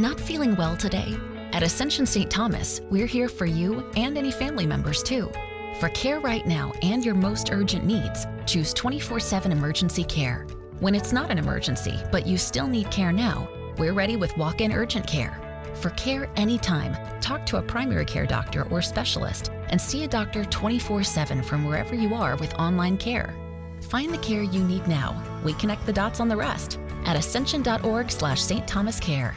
Not feeling well today? At Ascension St. Thomas, we're here for you and any family members too. For care right now and your most urgent needs, choose 24 7 emergency care. When it's not an emergency, but you still need care now, we're ready with walk in urgent care. For care anytime, talk to a primary care doctor or specialist and see a doctor 24 7 from wherever you are with online care. Find the care you need now. We connect the dots on the rest at ascension.org slash St. Thomas Care.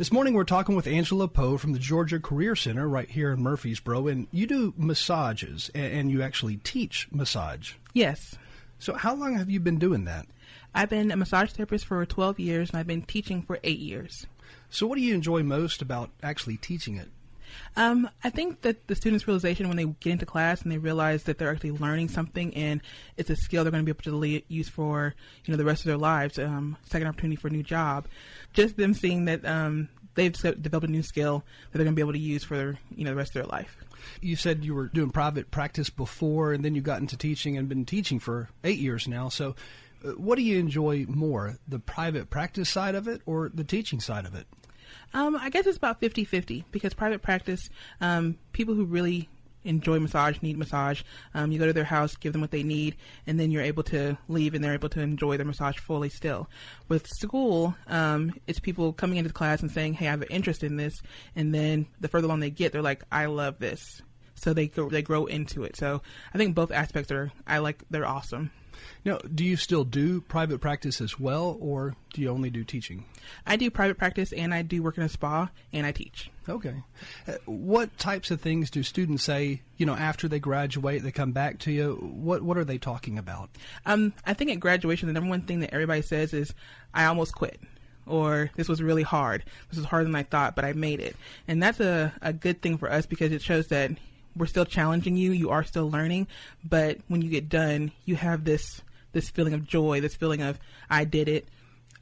This morning we're talking with Angela Poe from the Georgia Career Center right here in Murfreesboro, and you do massages and, you actually teach massage. Yes. So how long have you been doing that? I've been a massage therapist for 12 years and I've been teaching for eight years. So what do you enjoy most about actually teaching it? Um, I think that the students' realization when they get into class and they realize that they're actually learning something and it's a skill they're going to be able to use for you know the rest of their lives, um, second opportunity for a new job, just them seeing that um, they've developed a new skill that they're going to be able to use for you know the rest of their life. You said you were doing private practice before, and then you got into teaching and been teaching for eight years now. So, uh, what do you enjoy more, the private practice side of it or the teaching side of it? Um, I guess it's about 50 50 because private practice, um, people who really enjoy massage need massage. Um, you go to their house, give them what they need, and then you're able to leave and they're able to enjoy their massage fully still. With school, um, it's people coming into the class and saying, hey, I have an interest in this. And then the further along they get, they're like, I love this. So they they grow into it. So I think both aspects are, I like, they're awesome. Now, do you still do private practice as well, or do you only do teaching? I do private practice and I do work in a spa and I teach. Okay. Uh, what types of things do students say, you know, after they graduate, they come back to you? What what are they talking about? Um, I think at graduation, the number one thing that everybody says is, I almost quit. Or this was really hard. This was harder than I thought, but I made it. And that's a, a good thing for us because it shows that we're still challenging you. You are still learning, but when you get done, you have this this feeling of joy, this feeling of I did it.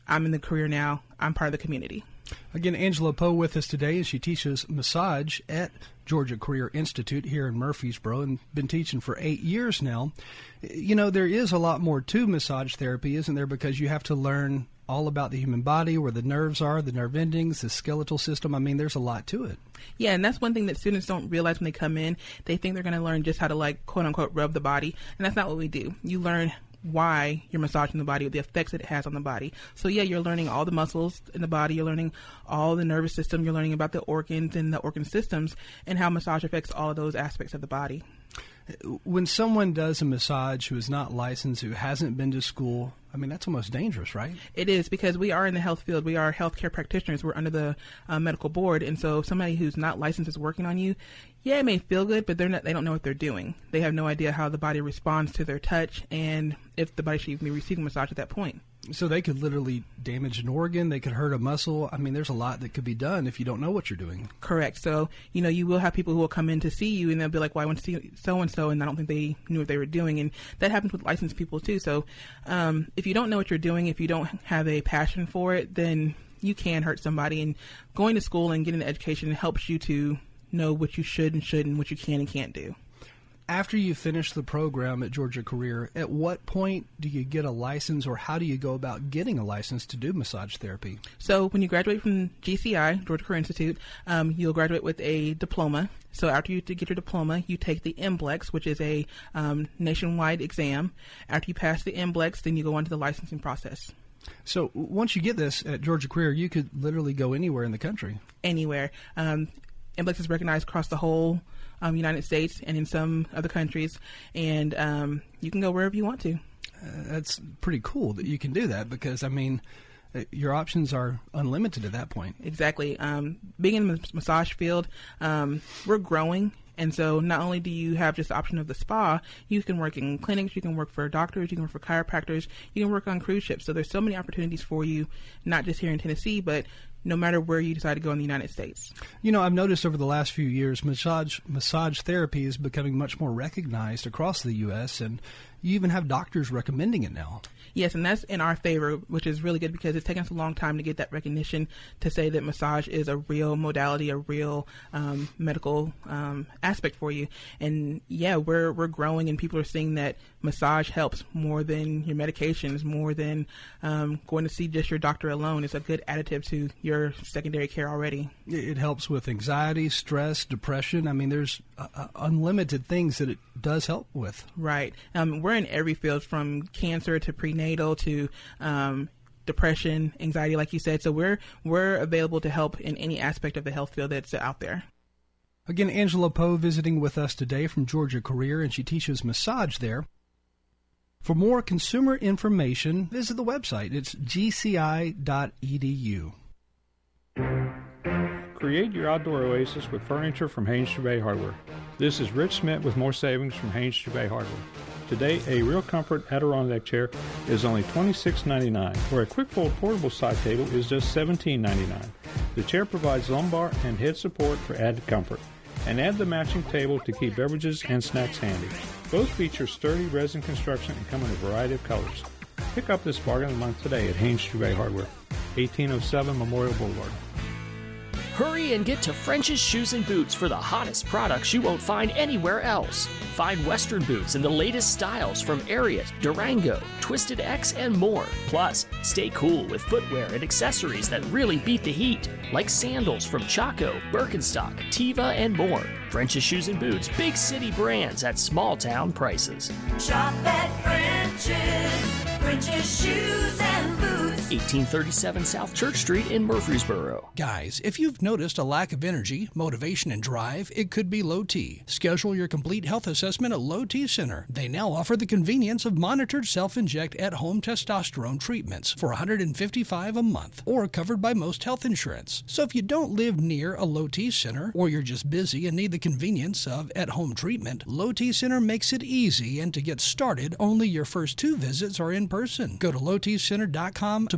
I'm in the career now. I'm part of the community. Again, Angela Poe with us today, and she teaches massage at Georgia Career Institute here in Murfreesboro and been teaching for eight years now. You know, there is a lot more to massage therapy, isn't there? Because you have to learn all about the human body, where the nerves are, the nerve endings, the skeletal system. I mean, there's a lot to it. Yeah, and that's one thing that students don't realize when they come in. They think they're going to learn just how to like quote unquote rub the body, and that's not what we do. You learn why you're massaging the body, the effects that it has on the body. So yeah, you're learning all the muscles in the body, you're learning all the nervous system, you're learning about the organs and the organ systems and how massage affects all of those aspects of the body. When someone does a massage who is not licensed, who hasn't been to school, I mean, that's almost dangerous, right? It is because we are in the health field. We are healthcare practitioners. We're under the uh, medical board, and so somebody who's not licensed is working on you, yeah, it may feel good, but they're not. They don't know what they're doing. They have no idea how the body responds to their touch, and if the body should even be receiving massage at that point. So they could literally damage an organ, they could hurt a muscle. I mean, there's a lot that could be done if you don't know what you're doing. Correct. So, you know, you will have people who will come in to see you and they'll be like, well, I want to see so and so, and I don't think they knew what they were doing. And that happens with licensed people too. So, um, if you don't know what you're doing, if you don't have a passion for it, then you can hurt somebody. And going to school and getting the education helps you to know what you should and shouldn't, what you can and can't do. After you finish the program at Georgia Career, at what point do you get a license or how do you go about getting a license to do massage therapy? So when you graduate from GCI, Georgia Career Institute, um, you'll graduate with a diploma. So after you get your diploma, you take the MBLEX, which is a um, nationwide exam. After you pass the MBLEX, then you go on to the licensing process. So once you get this at Georgia Career, you could literally go anywhere in the country. Anywhere. Um, MBLEX is recognized across the whole um, United States and in some other countries, and um, you can go wherever you want to. Uh, that's pretty cool that you can do that because, I mean, uh, your options are unlimited at that point. Exactly. Um, being in the massage field, um, we're growing. And so not only do you have just the option of the spa, you can work in clinics, you can work for doctors, you can work for chiropractors, you can work on cruise ships. So there's so many opportunities for you, not just here in Tennessee, but no matter where you decide to go in the United States. You know, I've noticed over the last few years, massage massage therapy is becoming much more recognized across the U.S. and You even have doctors recommending it now. Yes, and that's in our favor, which is really good because it's taken us a long time to get that recognition to say that massage is a real modality, a real um, medical um, aspect for you. And yeah, we're we're growing, and people are seeing that massage helps more than your medications, more than um, going to see just your doctor alone. It's a good additive to your secondary care already. It helps with anxiety, stress, depression. I mean, there's uh, uh, unlimited things that it does help with. Right. Um, we're in every field from cancer to prenatal to um, depression, anxiety, like you said. So we're we're available to help in any aspect of the health field that's out there. Again, Angela Poe visiting with us today from Georgia Career, and she teaches massage there. For more consumer information, visit the website. It's gci.edu. Create your outdoor oasis with furniture from Haynes Bay Hardware. This is Rich Smith with more savings from Haynes Bay Hardware. Today, a Real Comfort Adirondack chair is only $26.99, where a quick fold portable side table is just $17.99. The chair provides lumbar and head support for added comfort. And add the matching table to keep beverages and snacks handy. Both feature sturdy resin construction and come in a variety of colors. Pick up this bargain of the month today at Haynes Bay Hardware, 1807 Memorial Boulevard. Hurry and get to French's Shoes and Boots for the hottest products you won't find anywhere else. Find Western boots in the latest styles from Ariat, Durango, Twisted X, and more. Plus, stay cool with footwear and accessories that really beat the heat, like sandals from Chaco, Birkenstock, Teva, and more. French's Shoes and Boots, big city brands at small town prices. Shop at French's, French's Shoes and Boots. 1837 South Church Street in Murfreesboro. Guys, if you've noticed a lack of energy, motivation, and drive, it could be low T. Schedule your complete health assessment at Low T Center. They now offer the convenience of monitored self-inject at-home testosterone treatments for $155 a month, or covered by most health insurance. So if you don't live near a Low T Center, or you're just busy and need the convenience of at-home treatment, Low T Center makes it easy. And to get started, only your first two visits are in person. Go to lowtcenter.com to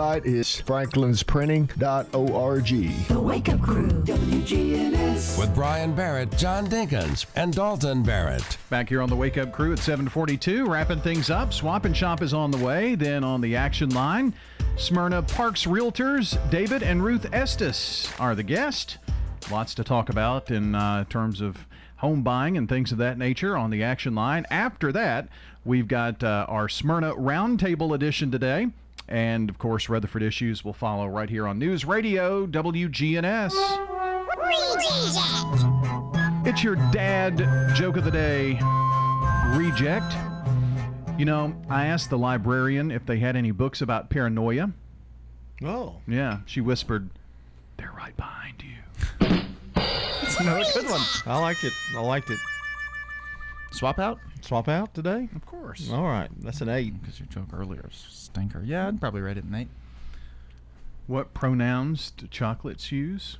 is franklinsprinting.org. The Wake Up Crew, WGNS. With Brian Barrett, John Dinkins, and Dalton Barrett. Back here on the Wake Up Crew at 742, wrapping things up. Swap and Shop is on the way. Then on the action line, Smyrna Parks Realtors, David and Ruth Estes are the guest. Lots to talk about in uh, terms of home buying and things of that nature on the action line. After that, we've got uh, our Smyrna Roundtable edition today. And of course, Rutherford Issues will follow right here on News Radio WGNS. It's your dad joke of the day reject. You know, I asked the librarian if they had any books about paranoia. Oh. Yeah, she whispered, "They're right behind you." That's another good one. I liked it. I liked it. Swap out? Swap out today? Of course. All right. That's an eight. Because your joke earlier was stinker. Yeah, I'd probably rate it an eight. What pronouns do chocolates use?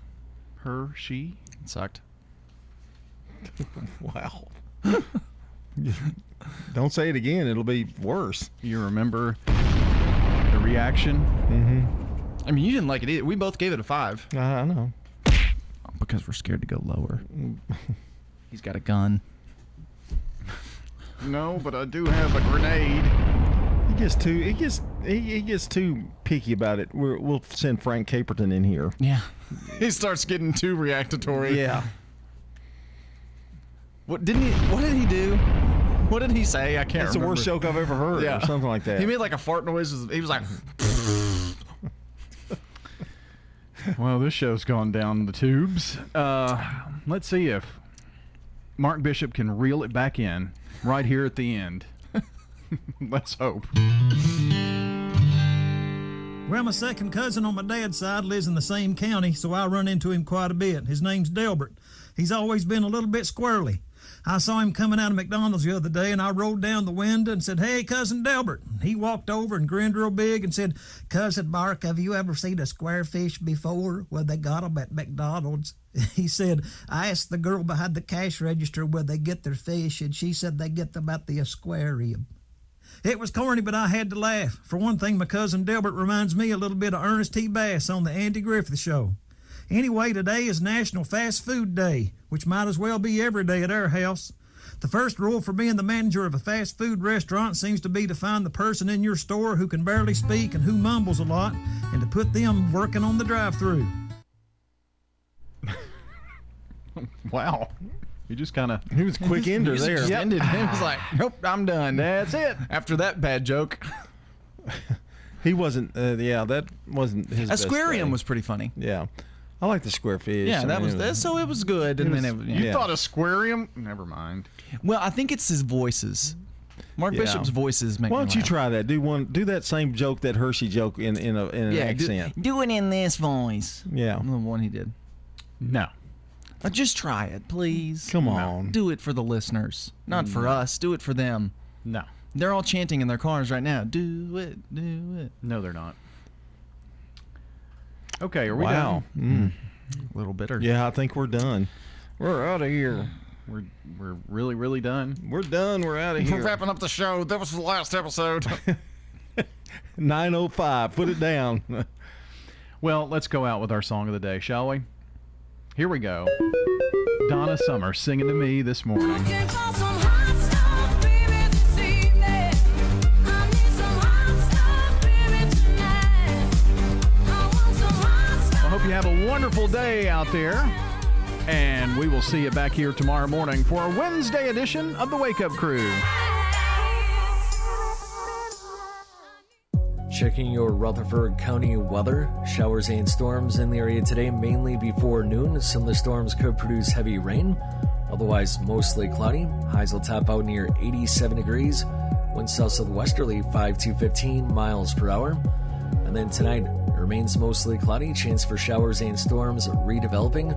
Her, she? It sucked. wow. Don't say it again. It'll be worse. You remember the reaction? Mm-hmm. I mean, you didn't like it either. We both gave it a five. Uh, I know. Because we're scared to go lower. He's got a gun. No, but I do have a grenade. He gets too. He gets. He, he gets too picky about it. We're, we'll send Frank Caperton in here. Yeah. he starts getting too reactatory. Yeah. What didn't he? What did he do? What did he say? I can't. That's the worst joke I've ever heard, or something like that. He made like a fart noise. He was like, Well, this show's gone down the tubes. Uh, let's see if Mark Bishop can reel it back in right here at the end. let's hope. Well, my second cousin on my dad's side lives in the same county, so I run into him quite a bit. His name's Delbert. He's always been a little bit squirrely. I saw him coming out of McDonald's the other day, and I rolled down the window and said, Hey, Cousin Delbert. He walked over and grinned real big and said, Cousin Mark, have you ever seen a square fish before? Well, they got 'em at McDonald's. He said, I asked the girl behind the cash register where they get their fish, and she said they get them at the aquarium. It was corny, but I had to laugh. For one thing, my cousin Delbert reminds me a little bit of Ernest T. Bass on the Andy Griffith Show. Anyway, today is National Fast Food Day, which might as well be every day at our house. The first rule for being the manager of a fast food restaurant seems to be to find the person in your store who can barely speak and who mumbles a lot, and to put them working on the drive through. wow. You just kind of. He was quick ender He just there. ended. He was like, nope, I'm done. That's it. After that bad joke. He wasn't. Uh, yeah, that wasn't his. best Aquarium thing. was pretty funny. Yeah, I like the square fish. Yeah, I that mean, was it that. So it was good, and it then was- it, You yeah. thought aquarium? Never mind. Well, I think it's his voices. Mark Yeah. Bishop's voices make. Why me don't you laugh. try that? Do one. Do that same joke, that Hershey joke, in in, a, in an Yeah, do- accent. Do, it in this voice. Yeah. The one he did. No. Uh, just try it, please. Come on. Do it for the listeners, not for us. Do it for them. No. They're all chanting in their cars right now. Do it, do it. No, they're not. Okay, are we Wow. done? Mm. A little bitter. Yeah, I think we're done. We're out of here. We're we're really really done. We're done. We're out of here. We're here. wrapping up the show. That was the last episode. 905. Put it down. Well, let's go out with our song of the day, shall we? Here we go. Donna Summer singing to me this morning. Wonderful day out there. And we will see you back here tomorrow morning for a Wednesday edition of the Wake Up Crew. Checking your Rutherford County weather. Showers and storms in the area today, mainly before noon. Some of the storms could produce heavy rain. Otherwise, mostly cloudy. Highs will top out near 87 degrees. Winds south southwesterly 5 to 15 miles per hour. And then tonight, remains mostly cloudy. Chance for showers and storms redeveloping.